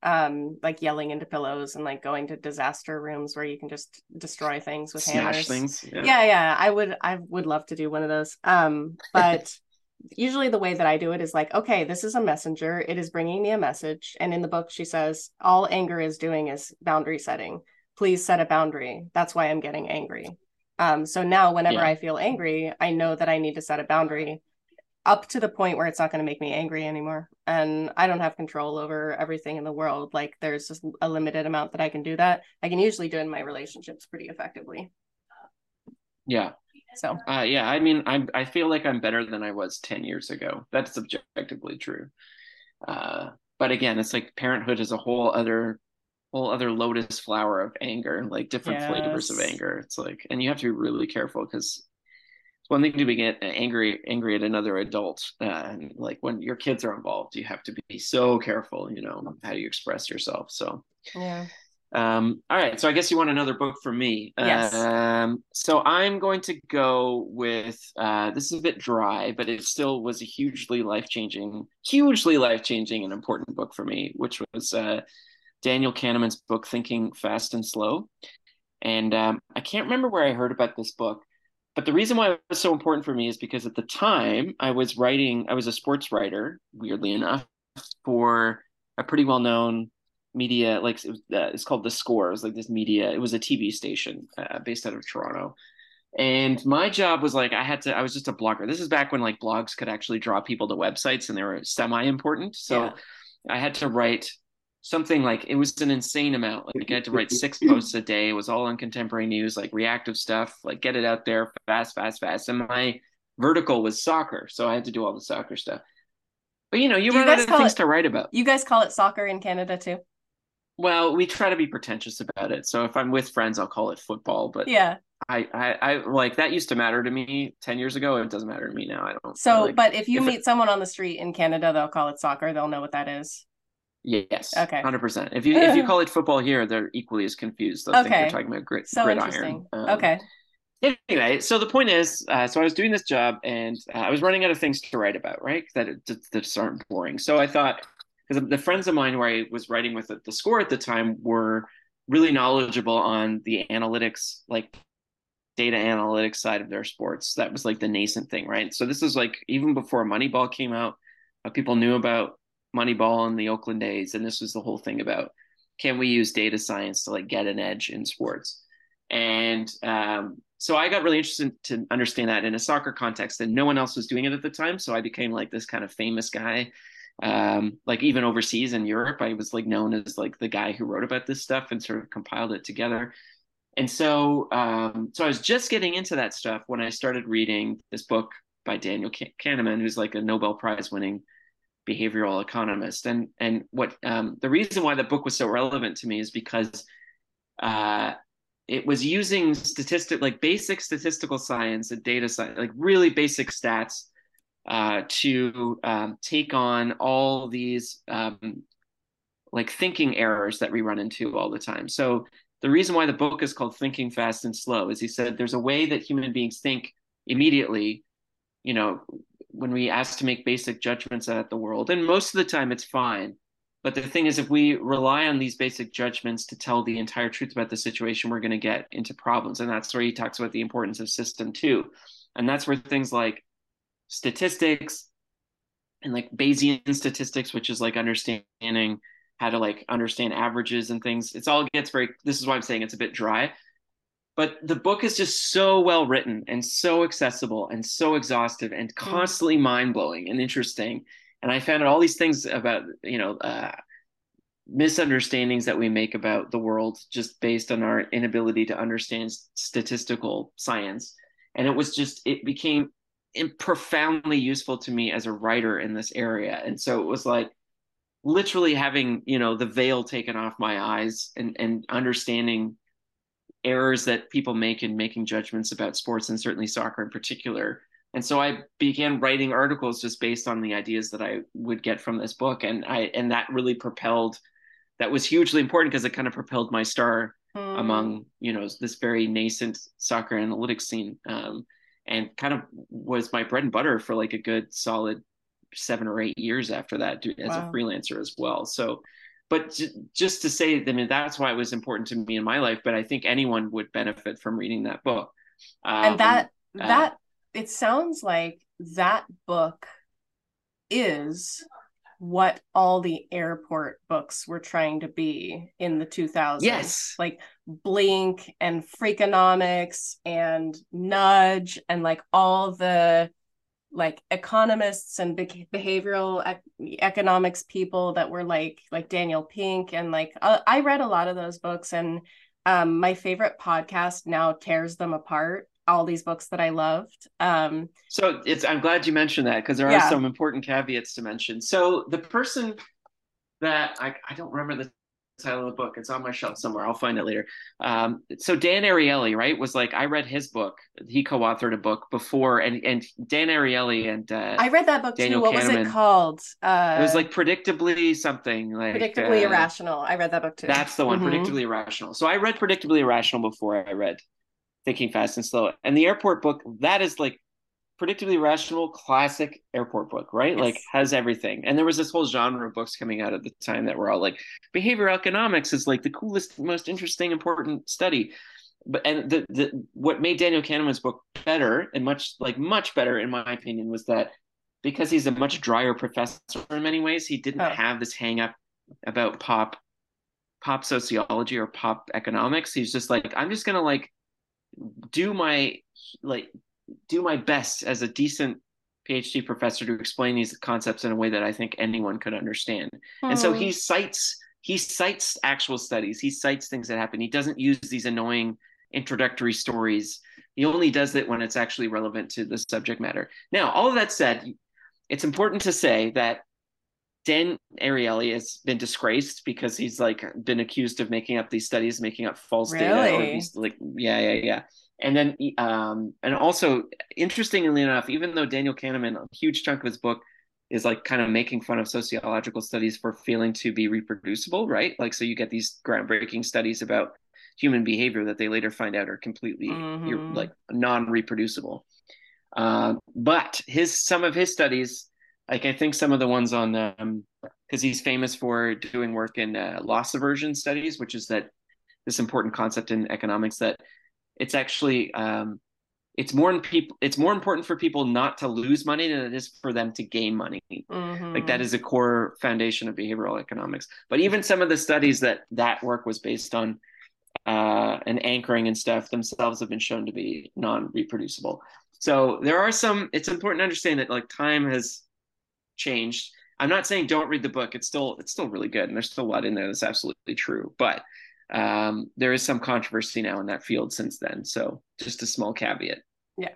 um, like yelling into pillows and like going to disaster rooms where you can just destroy things with Smash hammers things yeah. yeah yeah i would i would love to do one of those um but usually the way that I do it is like, okay, this is a messenger. It is bringing me a message. And in the book, she says, all anger is doing is boundary setting. Please set a boundary. That's why I'm getting angry. Um, so now, whenever yeah. I feel angry, I know that I need to set a boundary. up to the point where it's not going to make me angry anymore. And I don't have control over everything in the world. Like there's just a limited amount that I can do that. I can usually do in my relationships pretty effectively. Yeah. So uh, yeah, I mean, I'm I feel like I'm better than I was ten years ago. That's objectively true. Uh, but again, it's like parenthood is a whole other whole other lotus flower of anger, like different yes. flavors of anger. It's like, and you have to be really careful because it's one thing to be get angry angry at another adult, uh, and like when your kids are involved, you have to be so careful, you know, how you express yourself. So yeah. Um, all right, so I guess you want another book from me. Yes. Um, so I'm going to go with uh, this is a bit dry, but it still was a hugely life changing, hugely life changing and important book for me, which was uh, Daniel Kahneman's book, Thinking Fast and Slow. And um, I can't remember where I heard about this book, but the reason why it was so important for me is because at the time I was writing, I was a sports writer, weirdly enough, for a pretty well known media like it was, uh, it's called the score it was like this media it was a tv station uh, based out of toronto and my job was like i had to i was just a blogger this is back when like blogs could actually draw people to websites and they were semi important so yeah. i had to write something like it was an insane amount like i had to write six posts a day it was all on contemporary news like reactive stuff like get it out there fast fast fast and my vertical was soccer so i had to do all the soccer stuff but you know you run out of things it, to write about you guys call it soccer in canada too well, we try to be pretentious about it. So if I'm with friends, I'll call it football. But yeah, I, I, I like that used to matter to me 10 years ago. It doesn't matter to me now. I don't. So, like, but if you if meet it, someone on the street in Canada, they'll call it soccer. They'll know what that is. Yes. Okay. Hundred percent. If you if you call it football here, they're equally as confused. They'll okay. think you're talking about grit so gridiron. Um, okay. Anyway, so the point is, uh, so I was doing this job and uh, I was running out of things to write about, right? That that just aren't boring. So I thought, because the friends of mine where I was writing with at the score at the time were really knowledgeable on the analytics, like data analytics side of their sports. That was like the nascent thing, right? So this is like even before Moneyball came out, uh, people knew about Moneyball in the Oakland days, and this was the whole thing about can we use data science to like get an edge in sports? And um, so I got really interested to understand that in a soccer context, and no one else was doing it at the time. So I became like this kind of famous guy um, like even overseas in Europe, I was like known as like the guy who wrote about this stuff and sort of compiled it together. And so, um, so I was just getting into that stuff when I started reading this book by Daniel Kahneman, who's like a Nobel Prize winning behavioral economist. And and what um, the reason why the book was so relevant to me is because uh, it was using statistic like basic statistical science and data science, like really basic stats uh, to um, take on all these um, like thinking errors that we run into all the time. So the reason why the book is called Thinking Fast and Slow is he said there's a way that human beings think immediately, you know, when we ask to make basic judgments about the world. And most of the time it's fine. But the thing is, if we rely on these basic judgments to tell the entire truth about the situation, we're going to get into problems. And that's where he talks about the importance of system two. And that's where things like statistics and like Bayesian statistics, which is like understanding how to like understand averages and things. It's all gets very, this is why I'm saying it's a bit dry. But the book is just so well written and so accessible and so exhaustive and hmm. constantly mind blowing and interesting. And I found out all these things about, you know, uh, misunderstandings that we make about the world just based on our inability to understand statistical science. And it was just, it became profoundly useful to me as a writer in this area. And so it was like literally having, you know, the veil taken off my eyes and, and understanding errors that people make in making judgments about sports and certainly soccer in particular. And so I began writing articles just based on the ideas that I would get from this book. And I and that really propelled that was hugely important because it kind of propelled my star mm. among, you know, this very nascent soccer analytics scene. Um, and kind of was my bread and butter for like a good solid seven or eight years after that as wow. a freelancer as well. So, but j- just to say, I mean, that's why it was important to me in my life. But I think anyone would benefit from reading that book. Um, and that uh, that it sounds like that book is what all the airport books were trying to be in the 2000s. Yes. Like Blink and Freakonomics and Nudge and like all the like economists and be- behavioral ec- economics people that were like like Daniel Pink and like uh, I read a lot of those books and um my favorite podcast now tears them apart all these books that I loved. Um so it's I'm glad you mentioned that because there yeah. are some important caveats to mention. So the person that I I don't remember the title of the book. It's on my shelf somewhere. I'll find it later. Um, so Dan Ariely, right, was like I read his book. He co-authored a book before, and and Dan Ariely and uh, I read that book Daniel too. What Kahneman, was it called? Uh, it was like predictably something like predictably uh, irrational. I read that book too. That's the one, mm-hmm. predictably irrational. So I read predictably irrational before I read Thinking Fast and Slow, and the airport book. That is like predictably rational classic airport book right yes. like has everything and there was this whole genre of books coming out at the time that were all like behavioral economics is like the coolest most interesting important study but and the, the what made daniel kahneman's book better and much like much better in my opinion was that because he's a much drier professor in many ways he didn't oh. have this hang up about pop pop sociology or pop economics he's just like i'm just gonna like do my like do my best as a decent PhD professor to explain these concepts in a way that I think anyone could understand. And so he hmm. cites he cites actual studies. He cites things that happen. He doesn't use these annoying introductory stories. He only does it when it's actually relevant to the subject matter. Now, all of that said, it's important to say that Dan Ariely has been disgraced because he's like been accused of making up these studies, making up false really? data, or these, like yeah, yeah, yeah and then um, and also interestingly enough even though daniel kahneman a huge chunk of his book is like kind of making fun of sociological studies for failing to be reproducible right like so you get these groundbreaking studies about human behavior that they later find out are completely mm-hmm. like non-reproducible uh, but his some of his studies like i think some of the ones on um because he's famous for doing work in uh, loss aversion studies which is that this important concept in economics that it's actually um, it's more in people it's more important for people not to lose money than it is for them to gain money. Mm-hmm. like that is a core foundation of behavioral economics. But even some of the studies that that work was based on uh, and anchoring and stuff themselves have been shown to be non-reproducible. So there are some it's important to understand that like time has changed. I'm not saying don't read the book. It's still it's still really good and there's still a lot in there that's absolutely true. But um, there is some controversy now in that field since then. So just a small caveat. Yeah.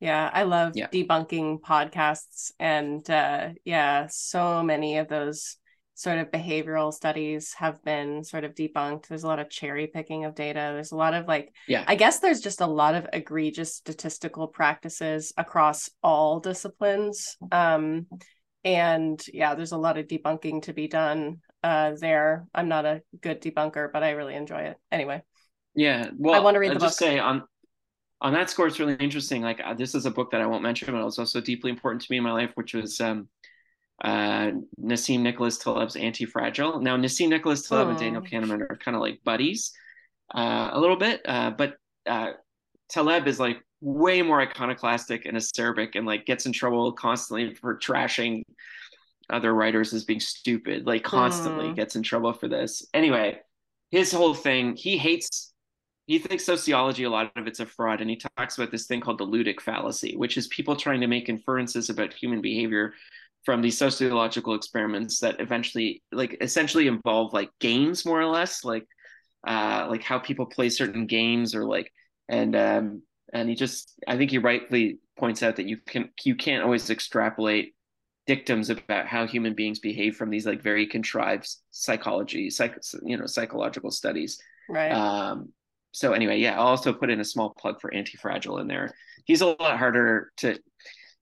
Yeah, I love yeah. debunking podcasts and uh yeah, so many of those sort of behavioral studies have been sort of debunked. There's a lot of cherry picking of data. There's a lot of like yeah. I guess there's just a lot of egregious statistical practices across all disciplines. Um and yeah, there's a lot of debunking to be done uh, there. I'm not a good debunker, but I really enjoy it. Anyway. Yeah. Well, I want to read the I'll book. Just say on on that score, it's really interesting. Like uh, this is a book that I won't mention, but it was also deeply important to me in my life, which was um, uh, Nassim Nicholas Taleb's Anti-Fragile. Now, Nassim Nicholas Taleb oh. and Daniel Kahneman are kind of like buddies uh, a little bit, uh, but uh, Taleb is like way more iconoclastic and acerbic and like gets in trouble constantly for trashing other writers as being stupid, like constantly mm. gets in trouble for this. Anyway, his whole thing, he hates he thinks sociology a lot of it's a fraud and he talks about this thing called the ludic fallacy which is people trying to make inferences about human behavior from these sociological experiments that eventually like essentially involve like games more or less like uh like how people play certain games or like and um and he just i think he rightly points out that you can you can't always extrapolate dictums about how human beings behave from these like very contrived psychology, psych, you know, psychological studies. Right. Um, so anyway, yeah, I'll also put in a small plug for Anti-Fragile in there. He's a lot harder to.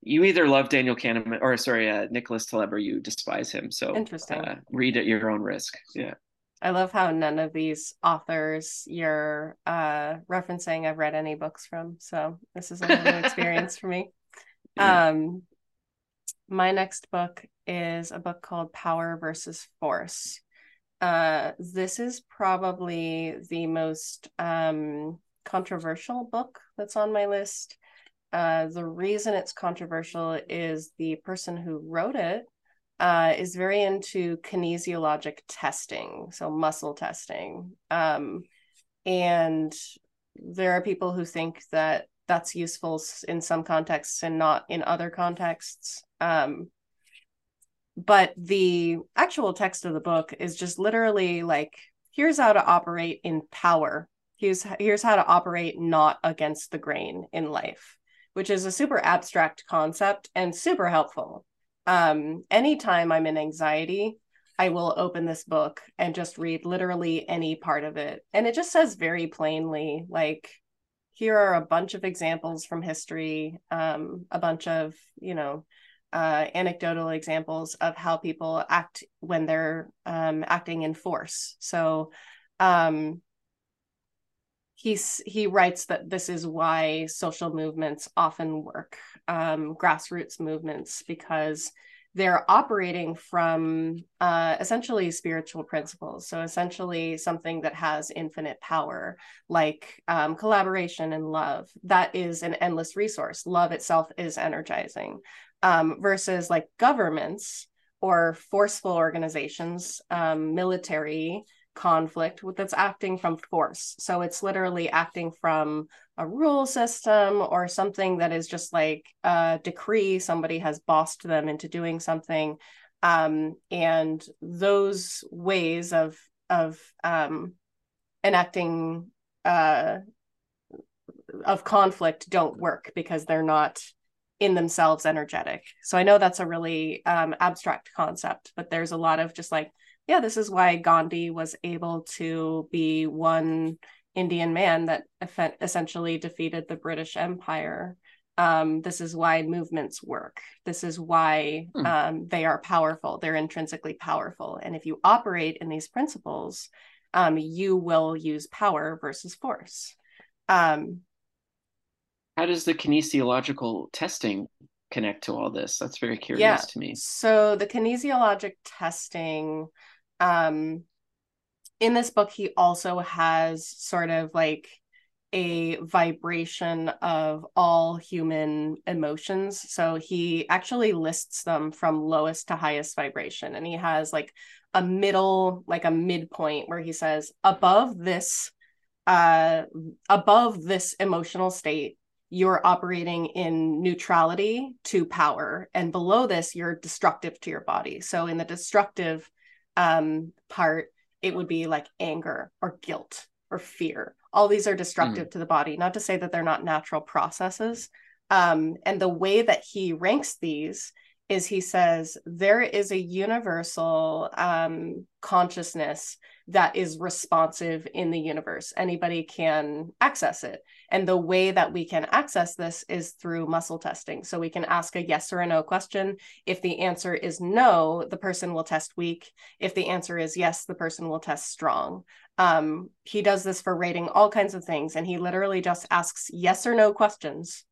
You either love Daniel Kahneman or sorry, uh, Nicholas Taleb, or you despise him. So interesting. Uh, read at your own risk. Yeah. I love how none of these authors you're uh, referencing I've read any books from. So this is a new experience for me. Yeah. Um, my next book is a book called Power versus Force. Uh, this is probably the most um, controversial book that's on my list. Uh, the reason it's controversial is the person who wrote it uh, is very into kinesiologic testing, so muscle testing. Um, and there are people who think that that's useful in some contexts and not in other contexts. Um, but the actual text of the book is just literally like here's how to operate in power. Here's here's how to operate not against the grain in life, which is a super abstract concept and super helpful. Um, anytime I'm in anxiety, I will open this book and just read literally any part of it. And it just says very plainly, like, here are a bunch of examples from history, um, a bunch of, you know, uh, anecdotal examples of how people act when they're um, acting in force. So um, he's he writes that this is why social movements often work, um, grassroots movements, because they're operating from uh, essentially spiritual principles. So, essentially, something that has infinite power, like um, collaboration and love. That is an endless resource. Love itself is energizing, um, versus like governments or forceful organizations, um, military conflict that's acting from force. So, it's literally acting from a rule system or something that is just like a decree somebody has bossed them into doing something. Um, and those ways of of um, enacting uh, of conflict don't work because they're not in themselves energetic. So i know that's a really um, abstract concept but there's a lot of just like yeah this is why gandhi was able to be one Indian man that essentially defeated the British Empire. Um, this is why movements work. This is why hmm. um, they are powerful. They're intrinsically powerful. And if you operate in these principles, um, you will use power versus force. Um, How does the kinesiological testing connect to all this? That's very curious yeah. to me. So the kinesiologic testing um, in this book, he also has sort of like a vibration of all human emotions. So he actually lists them from lowest to highest vibration. And he has like a middle, like a midpoint where he says, above this, uh, above this emotional state, you're operating in neutrality to power. And below this, you're destructive to your body. So in the destructive um, part, it would be like anger or guilt or fear. All these are destructive mm. to the body, not to say that they're not natural processes. Um, and the way that he ranks these is he says there is a universal um, consciousness that is responsive in the universe. Anybody can access it. And the way that we can access this is through muscle testing. So we can ask a yes or a no question. If the answer is no, the person will test weak. If the answer is yes, the person will test strong. Um, he does this for rating all kinds of things. And he literally just asks yes or no questions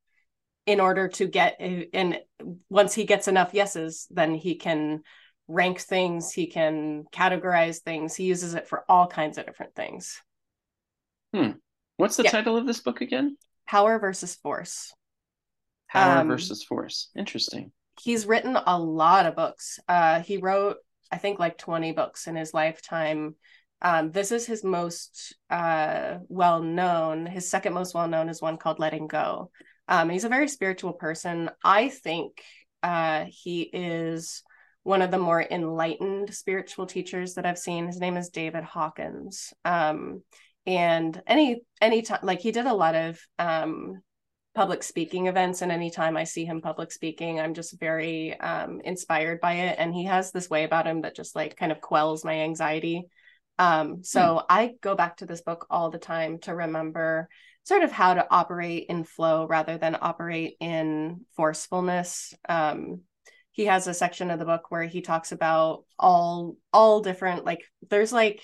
in order to get and once he gets enough yeses then he can rank things he can categorize things he uses it for all kinds of different things hmm what's the yeah. title of this book again power versus force power um, versus force interesting he's written a lot of books uh he wrote i think like 20 books in his lifetime um, this is his most uh, well known. His second most well known is one called Letting Go. Um, he's a very spiritual person. I think uh, he is one of the more enlightened spiritual teachers that I've seen. His name is David Hawkins. Um, and any any time like he did a lot of um, public speaking events and anytime i see him public speaking i'm just very um, inspired by it and he has this way about him that just like kind of quells my anxiety um, so mm. i go back to this book all the time to remember sort of how to operate in flow rather than operate in forcefulness. Um, he has a section of the book where he talks about all all different like there's like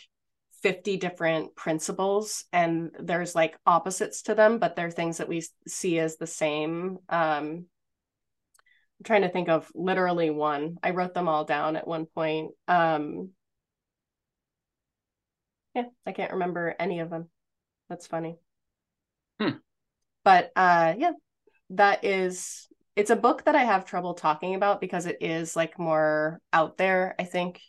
50 different principles and there's like opposites to them but they're things that we see as the same um i'm trying to think of literally one. I wrote them all down at one point um yeah i can't remember any of them. That's funny. Hmm. But uh, yeah, that is it's a book that I have trouble talking about because it is like more out there, I think,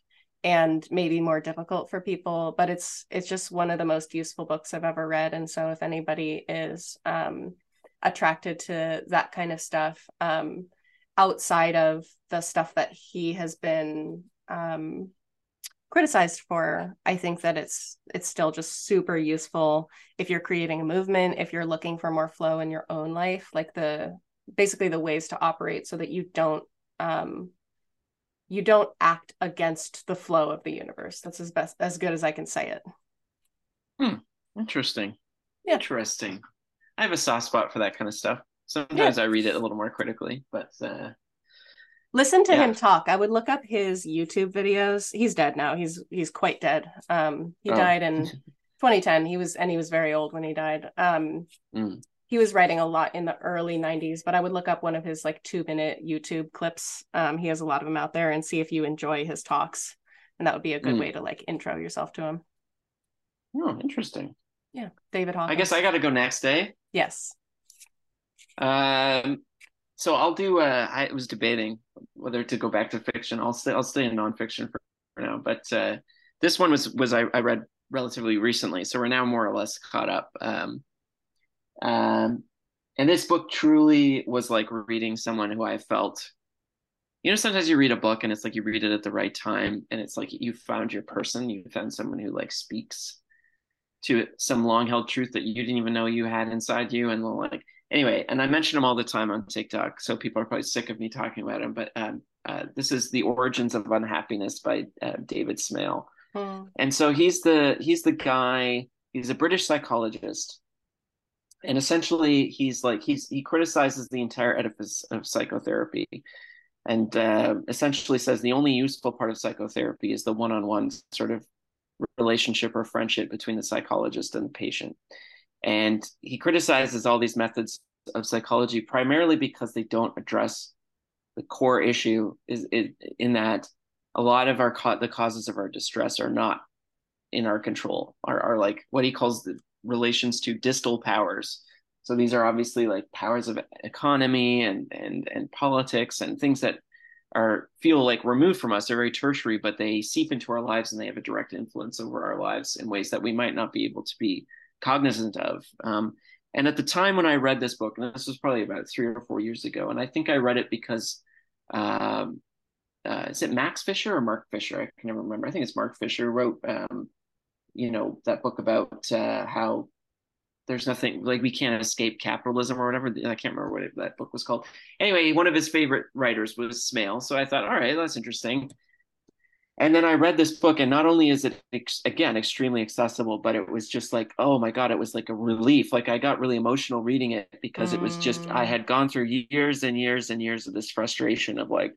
and maybe more difficult for people. But it's it's just one of the most useful books I've ever read. And so if anybody is um, attracted to that kind of stuff um, outside of the stuff that he has been um, criticized for i think that it's it's still just super useful if you're creating a movement if you're looking for more flow in your own life like the basically the ways to operate so that you don't um you don't act against the flow of the universe that's as best as good as i can say it hmm. interesting yeah. interesting i have a soft spot for that kind of stuff sometimes yeah. i read it a little more critically but uh listen to yeah. him talk i would look up his youtube videos he's dead now he's he's quite dead um he oh. died in 2010 he was and he was very old when he died um mm. He was writing a lot in the early 90s but i would look up one of his like two minute youtube clips um he has a lot of them out there and see if you enjoy his talks and that would be a good mm. way to like intro yourself to him oh interesting yeah david hawkins i guess i gotta go next day eh? yes um so I'll do. Uh, I was debating whether to go back to fiction. I'll stay. I'll stay in nonfiction for, for now. But uh, this one was was I, I read relatively recently, so we're now more or less caught up. Um, um, and this book truly was like reading someone who I felt. You know, sometimes you read a book and it's like you read it at the right time, and it's like you found your person. You found someone who like speaks to some long held truth that you didn't even know you had inside you, and like anyway, and I mention him all the time on TikTok, so people are probably sick of me talking about him. But um, uh, this is the origins of unhappiness by uh, David Smail, hmm. and so he's the he's the guy. He's a British psychologist, and essentially he's like he's he criticizes the entire edifice of psychotherapy, and uh, essentially says the only useful part of psychotherapy is the one-on-one sort of relationship or friendship between the psychologist and the patient. And he criticizes all these methods of psychology primarily because they don't address the core issue is, is in that a lot of our the causes of our distress are not in our control are, are like what he calls the relations to distal powers so these are obviously like powers of economy and and and politics and things that are feel like removed from us they're very tertiary but they seep into our lives and they have a direct influence over our lives in ways that we might not be able to be cognizant of. Um, and at the time when I read this book, and this was probably about three or four years ago, and I think I read it because um, uh, is it Max Fisher or Mark Fisher? I can never remember. I think it's Mark Fisher wrote, um, you know, that book about uh, how there's nothing like we can't escape capitalism or whatever. I can't remember what it, that book was called. Anyway, one of his favorite writers was Smail, so I thought, all right, that's interesting and then I read this book, and not only is it ex- again extremely accessible, but it was just like, oh my god, it was like a relief. Like I got really emotional reading it because mm. it was just I mm. had gone through years and years and years of this frustration of like,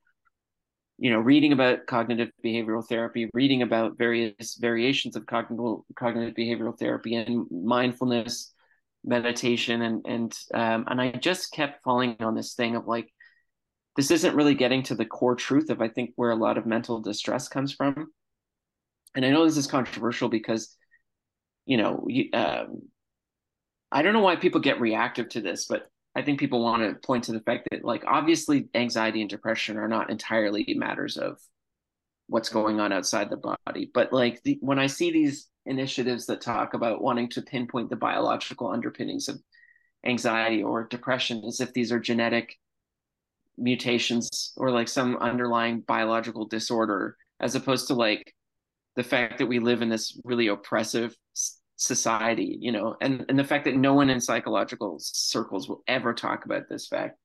you know, reading about cognitive behavioral therapy, reading about various variations of cognitive cognitive behavioral therapy and mindfulness, meditation, and and um, and I just kept falling on this thing of like this isn't really getting to the core truth of I think where a lot of mental distress comes from. And I know this is controversial because, you know, um, I don't know why people get reactive to this, but I think people want to point to the fact that, like, obviously, anxiety and depression are not entirely matters of what's mm-hmm. going on outside the body. But like, the, when I see these initiatives that talk about wanting to pinpoint the biological underpinnings of anxiety or depression as if these are genetic mutations or like some underlying biological disorder as opposed to like the fact that we live in this really oppressive society you know and and the fact that no one in psychological circles will ever talk about this fact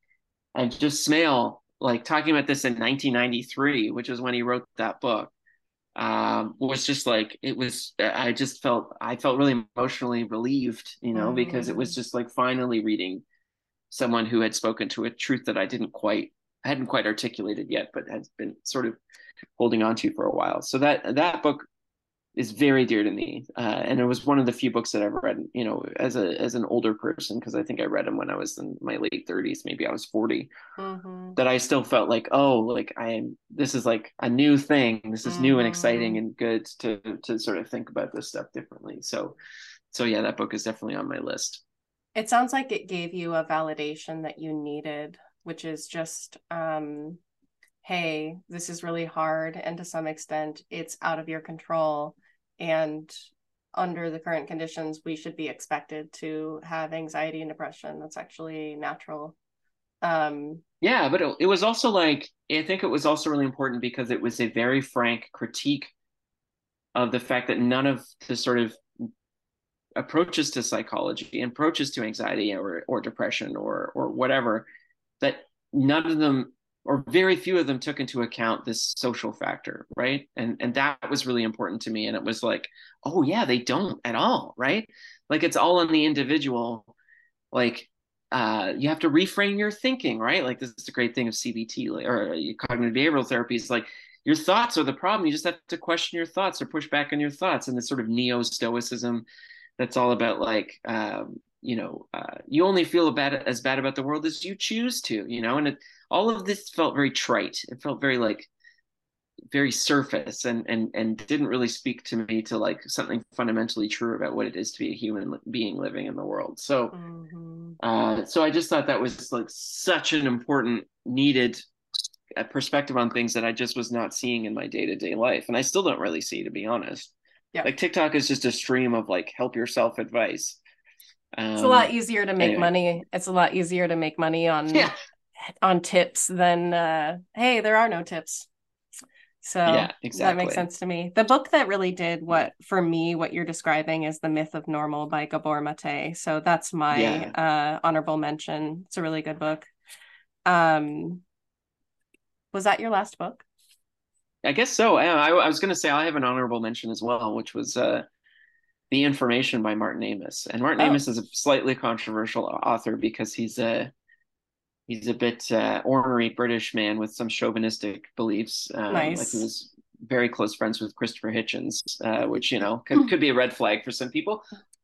and just smail like talking about this in 1993 which is when he wrote that book um, was just like it was i just felt i felt really emotionally relieved you know mm. because it was just like finally reading someone who had spoken to a truth that I didn't quite I hadn't quite articulated yet, but has been sort of holding on to for a while. So that that book is very dear to me, uh, and it was one of the few books that I've read, you know, as a as an older person, because I think I read them when I was in my late thirties, maybe I was 40 mm-hmm. That I still felt like, oh, like I am. This is like a new thing. This is mm-hmm. new and exciting mm-hmm. and good to to sort of think about this stuff differently. So, so yeah, that book is definitely on my list. It sounds like it gave you a validation that you needed, which is just, um, hey, this is really hard. And to some extent, it's out of your control. And under the current conditions we should be expected to have anxiety and depression. That's actually natural. Um yeah but it, it was also like i think it was also really important because it was a very frank critique of the fact that none of the sort of approaches to psychology and approaches to anxiety or or depression or or whatever that none of them or very few of them took into account this social factor right? And and that was really important to me. And it was like oh yeah they don't at all right? Like it's all on the individual. Like uh, you have to reframe your thinking right? Like this is a great thing of cbt or uh, cognitive behavioral therapy is like your thoughts are the problem. You just have to question your thoughts or push back on your thoughts. And this sort of neo stoicism that's all about like um, you know uh, you only feel about as bad about the world as you choose to you know? And it, all of this felt very trite it felt very like very surface and and and didn't really speak to me to like something fundamentally true about what it is to be a human being living in the world so mm-hmm. uh so i just thought that was like such an important needed uh, perspective on things that i just was not seeing in my day-to-day life and i still don't really see to be honest yeah. like tiktok is just a stream of like help yourself advice um, it's a lot um, easier to make anyway. money it's a lot easier to make money on yeah on tips than uh hey there are no tips so yeah, exactly. that makes sense to me. The book that really did what for me, what you're describing is The Myth of Normal by Gabor Mate. So that's my yeah. uh, honorable mention. It's a really good book. Um, was that your last book? I guess so. I, I was going to say I have an honorable mention as well, which was uh, The Information by Martin Amis. And Martin oh. Amis is a slightly controversial author because he's a he's a bit uh, ornery British man with some chauvinistic beliefs. Um, nice. Like he was very close friends with Christopher Hitchens, uh, which you know could, could be a red flag for some people.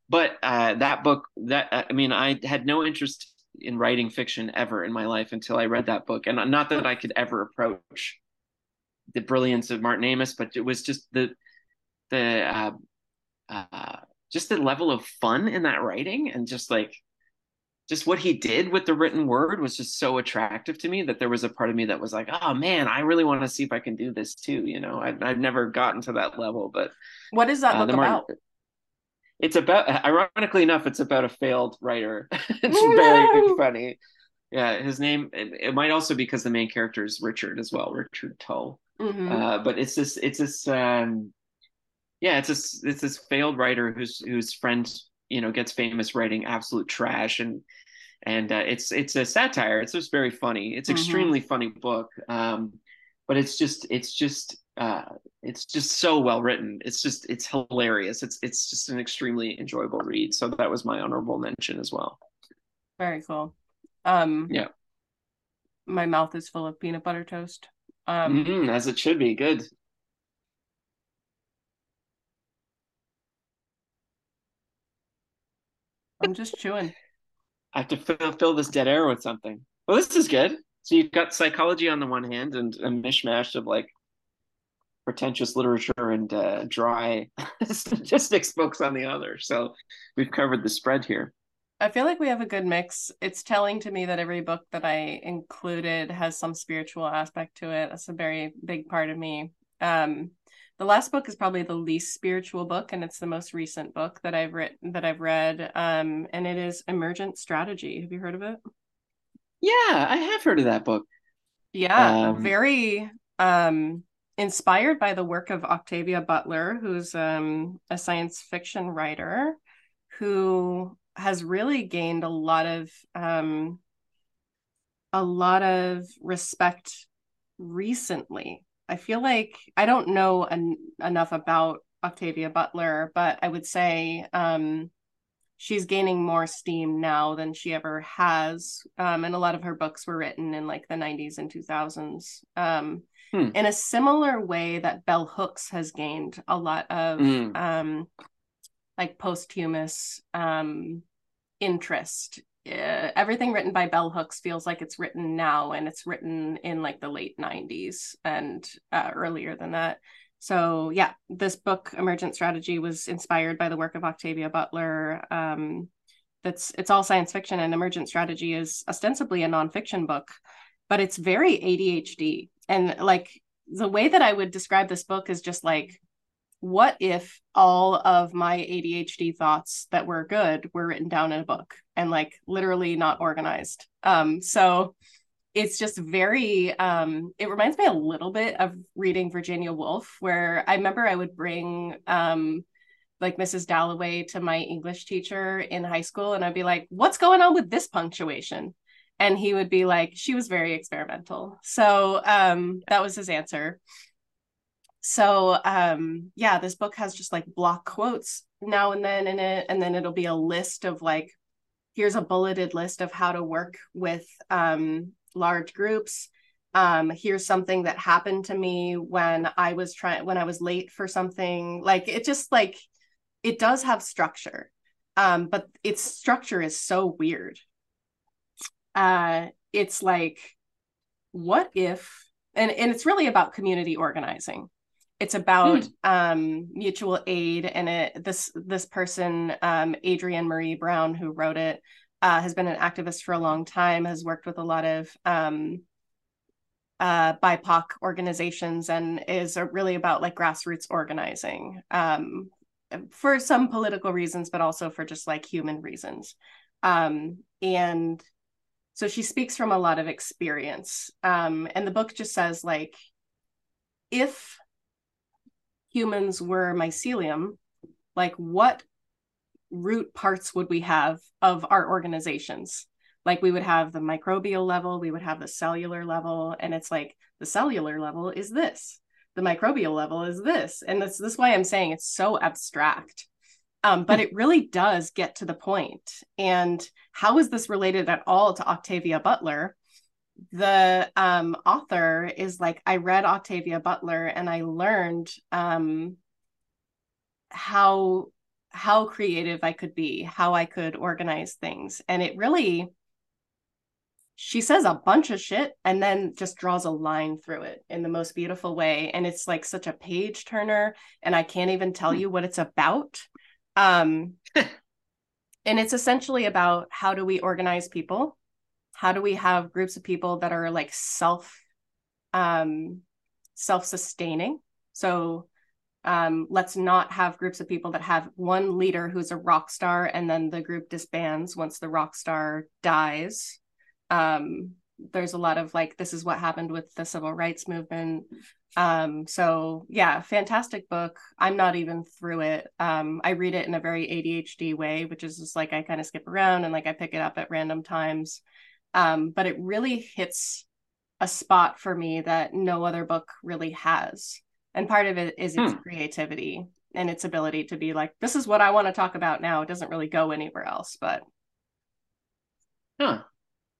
But uh, that book, that I mean, I had no interest in writing fiction ever in my life until I read that book, and not that I could ever approach the brilliance of Martin Amis, but it was just the the uh, uh, just the level of fun in that writing, and just like just what he did with the written word was just so attractive to me that there was a part of me that was like, oh man, I really want to see if I can do this too. You know, I've, I've never gotten to that level, but what is that uh, book about? It's about, ironically enough, it's about a failed writer. it's very funny. Yeah, his name. It, it, might also be because the main character is Richard as well, Richard Tull. Mm-hmm. Uh, but it's this, it's this, um, yeah, it's this, it's this failed writer whose whose friend you know gets famous writing absolute trash and and uh, it's it's a satire. It's just very funny. It's mm-hmm. extremely funny book um, but it's just it's just uh, it's just so well written. It's just it's hilarious. It's it's just an extremely enjoyable read. So that was my honorable mention as well. Very cool. Um yeah. my mouth is full of peanut butter toast. Um mm-hmm, as it should be. Good I'm just chewing. I have to fill, fill this dead air with something. Well, this is good. So you've got psychology on the one hand and a mishmash of like pretentious literature and uh, dry statistics books on the other. So we've covered the spread here. I feel like we have a good mix. It's telling to me that every book that I included has some spiritual aspect to it. That's a very big part of me. Um, the last book is probably the least spiritual book and it's the most recent book that i've written that i've read um, and it is emergent strategy. Have you heard of it? Yeah i have heard of that book. Yeah um, very um, inspired by the work of octavia butler who's um, a science fiction writer who has really gained a lot of um, a lot of respect recently I feel like I don't know en- enough about Octavia Butler, but I would say um, she's gaining more steam now than she ever has. Um, and a lot of her books were written in like the 90s and 2000s. Um, hmm. In a similar way that Bell Hooks has gained a lot of mm. um, like posthumous um, interest uh, everything written by bell hooks feels like it's written now and it's written in like the late 90s and uh, earlier than that. So yeah this book emergent strategy was inspired by the work of octavia butler um, that's it's all science fiction and emergent strategy is ostensibly a nonfiction book but it's very adhd and like the way that i would describe this book is just like what if all of my ADHD thoughts that were good were written down in a book and like literally not organized? Um, so it's just very um it reminds me a little bit of reading Virginia Woolf, where I remember I would bring um like Mrs. Dalloway to my English teacher in high school and I'd be like, what's going on with this punctuation? And he would be like, she was very experimental. So um that was his answer. So um yeah, this book has just like block quotes now and then in it, and then it'll be a list of like here's a bulleted list of how to work with um large groups. Um here's something that happened to me when i was trying when i was late for something. Like it just like it does have structure um but its structure is so weird. Uh it's like what if and and it's really about community organizing it's about hmm. um, mutual aid and it this this person um, adrienne marie brown who wrote it uh, has been an activist for a long time, has worked with a lot of um, uh, BIPOC organizations, and is really about like grassroots organizing um, for some political reasons, but also for just like human reasons. Um, and so she speaks from a lot of experience. Um, and the book just says like, if humans were mycelium, like what root parts would we have of our organizations? Like we would have the microbial level, we would have the cellular level, and it's like the cellular level is this, the microbial level is this. And this, this is why I'm saying it's so abstract. Um, but it really does get to the point. And how is this related at all to Octavia Butler? The um, author is like, I read Octavia Butler and I learned um, how how creative I could be, how I could organize things. And it really, she says a bunch of shit and then just draws a line through it in the most beautiful way. And it's like such a page turner. And I can't even tell hmm. you what it's about. Um, and it's essentially about how do we organize people? How do we have groups of people that are like self um self-sustaining? So um, let's not have groups of people that have one leader who's a rock star and then the group disbands once the rock star dies. Um, there's a lot of like this is what happened with the civil rights movement. Um, so yeah fantastic book. I'm not even through it. Um, i read it in a very adhd way which is just like i kind of skip around and like i pick it up at random times um, but it really hits a spot for me that no other book really has. And part of it is its hmm. creativity and its ability to be like this is what i want to talk about now. It doesn't really go anywhere else but huh.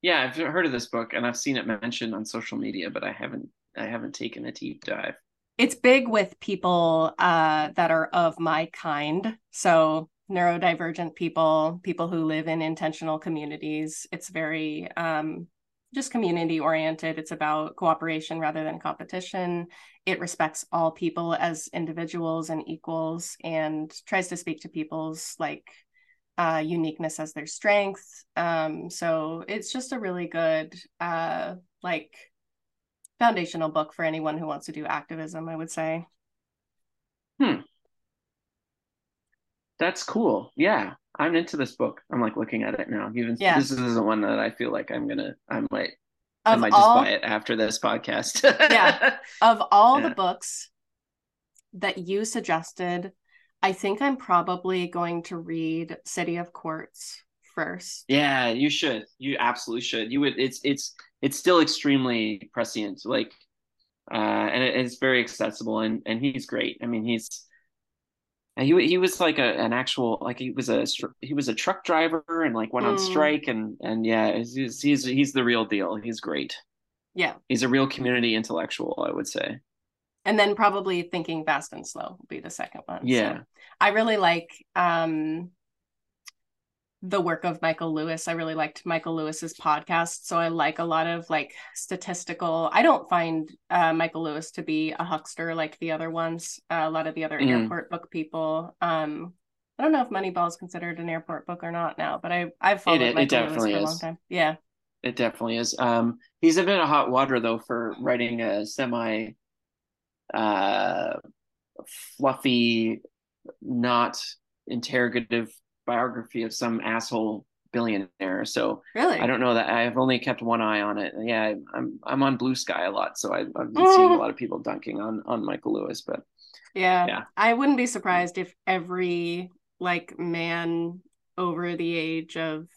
Yeah i've heard of this book and i've seen it mentioned on social media but i haven't i haven't taken a deep dive. It's big with people uh, that are of my kind. So neurodivergent people people who live in intentional communities it's very um, just community oriented. It's about cooperation rather than competition. It respects all people as individuals and equals and tries to speak to people's like uh, uniqueness as their strength. Um, so it's just a really good uh, like foundational book for anyone who wants to do activism, I would say. Hmm. That's cool. Yeah. I'm into this book. I'm like looking at it now. Even yeah. this isn't one that I feel like I'm gonna. I might. Of I might all, just buy it after this podcast. yeah. Of all yeah. the books that you suggested, I think I'm probably going to read City of Quartz first. Yeah, you should. You absolutely should. You would. It's it's it's still extremely prescient. Like, uh, and it, it's very accessible, and and he's great. I mean, he's and he he was like a an actual like he was a he was a truck driver and like went mm. on strike and and yeah he's, he's he's the real deal. He's great. Yeah, he's a real community intellectual, I would say. And then probably thinking fast and slow will be the second one. Yeah, so I really like um the work of Michael Lewis. I really liked Michael Lewis's podcast. So I like a lot of like statistical. I don't find uh, Michael Lewis to be a huckster like the other ones, uh, a lot of the other mm. airport book people. Um, I don't know if Moneyball is considered an airport book or not now, but I, I've followed it, Michael it Lewis for is. a long time. Yeah. It definitely is. Um, he's a bit of hot water though for writing a semi uh fluffy, not interrogative biography of some asshole billionaire. So really, I don't know that I've only kept one eye on it. Yeah, I'm I'm on Bluesky a lot, so I, have been mm. seeing a lot of people dunking on on Michael Lewis. But yeah, yeah, I wouldn't be surprised if every like man over the age of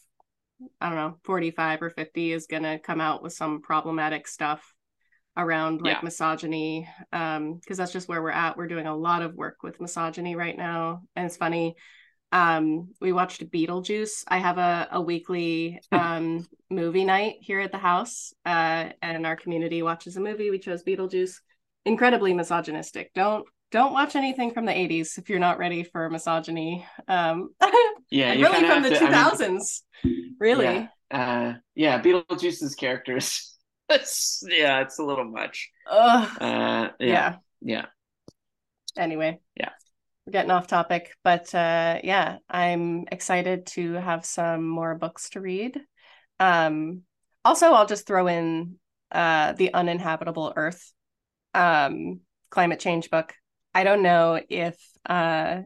I don't know 45 or 50 is gonna come out with some problematic stuff around like yeah. misogyny um because that's just where we're at we're doing a lot of work with misogyny right now and it's funny um we watched beetlejuice. I have a, a weekly um movie night here at the house uh and our community watches a movie. We chose beetlejuice. Incredibly misogynistic. Don't don't watch anything from the 80s if you're not ready for misogyny. Um yeah really from the to, 2000s I mean, really. Yeah, uh yeah beetlejuice's characters. It's yeah, it's a little much. Uh, yeah, yeah, yeah. Anyway, yeah, we're getting off topic, but uh, yeah, I'm excited to have some more books to read. Um, also, I'll just throw in uh, the Uninhabitable Earth um, climate change book. I don't know if uh,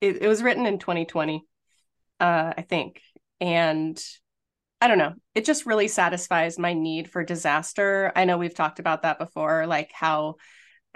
it, it was written in 2020, uh, I think, and I don't know. It just really satisfies my need for disaster. I know we've talked about that before, like how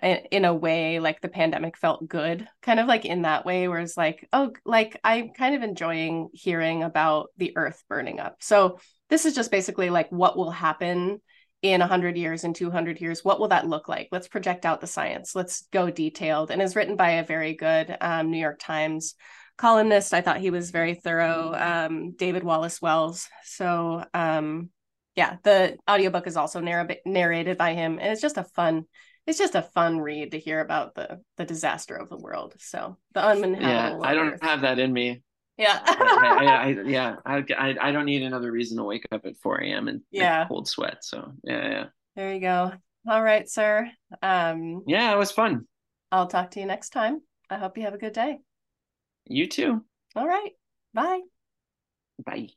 in a way like the pandemic felt good kind of like in that way where it's like oh like i'm kind of enjoying hearing about the earth burning up so this is just basically like what will happen in 100 years in 200 years what will that look like let's project out the science let's go detailed and is written by a very good um, new york times columnist. I thought he was very thorough. Um, David Wallace Wells. So um, yeah, the audiobook is also narr- narrated by him, and it's just a fun. It's just a fun read to hear about the the disaster of the world. So the uninhabitable. Yeah, I don't Earth. have that in me. Yeah. I, I, I, yeah. I, I don't need another reason to wake up at 4 a.m. and yeah. cold sweat. So yeah, yeah. There you go. All right, sir. Um, yeah, it was fun. I'll talk to you next time. I hope you have a good day. You too. All right. Bye. Bye.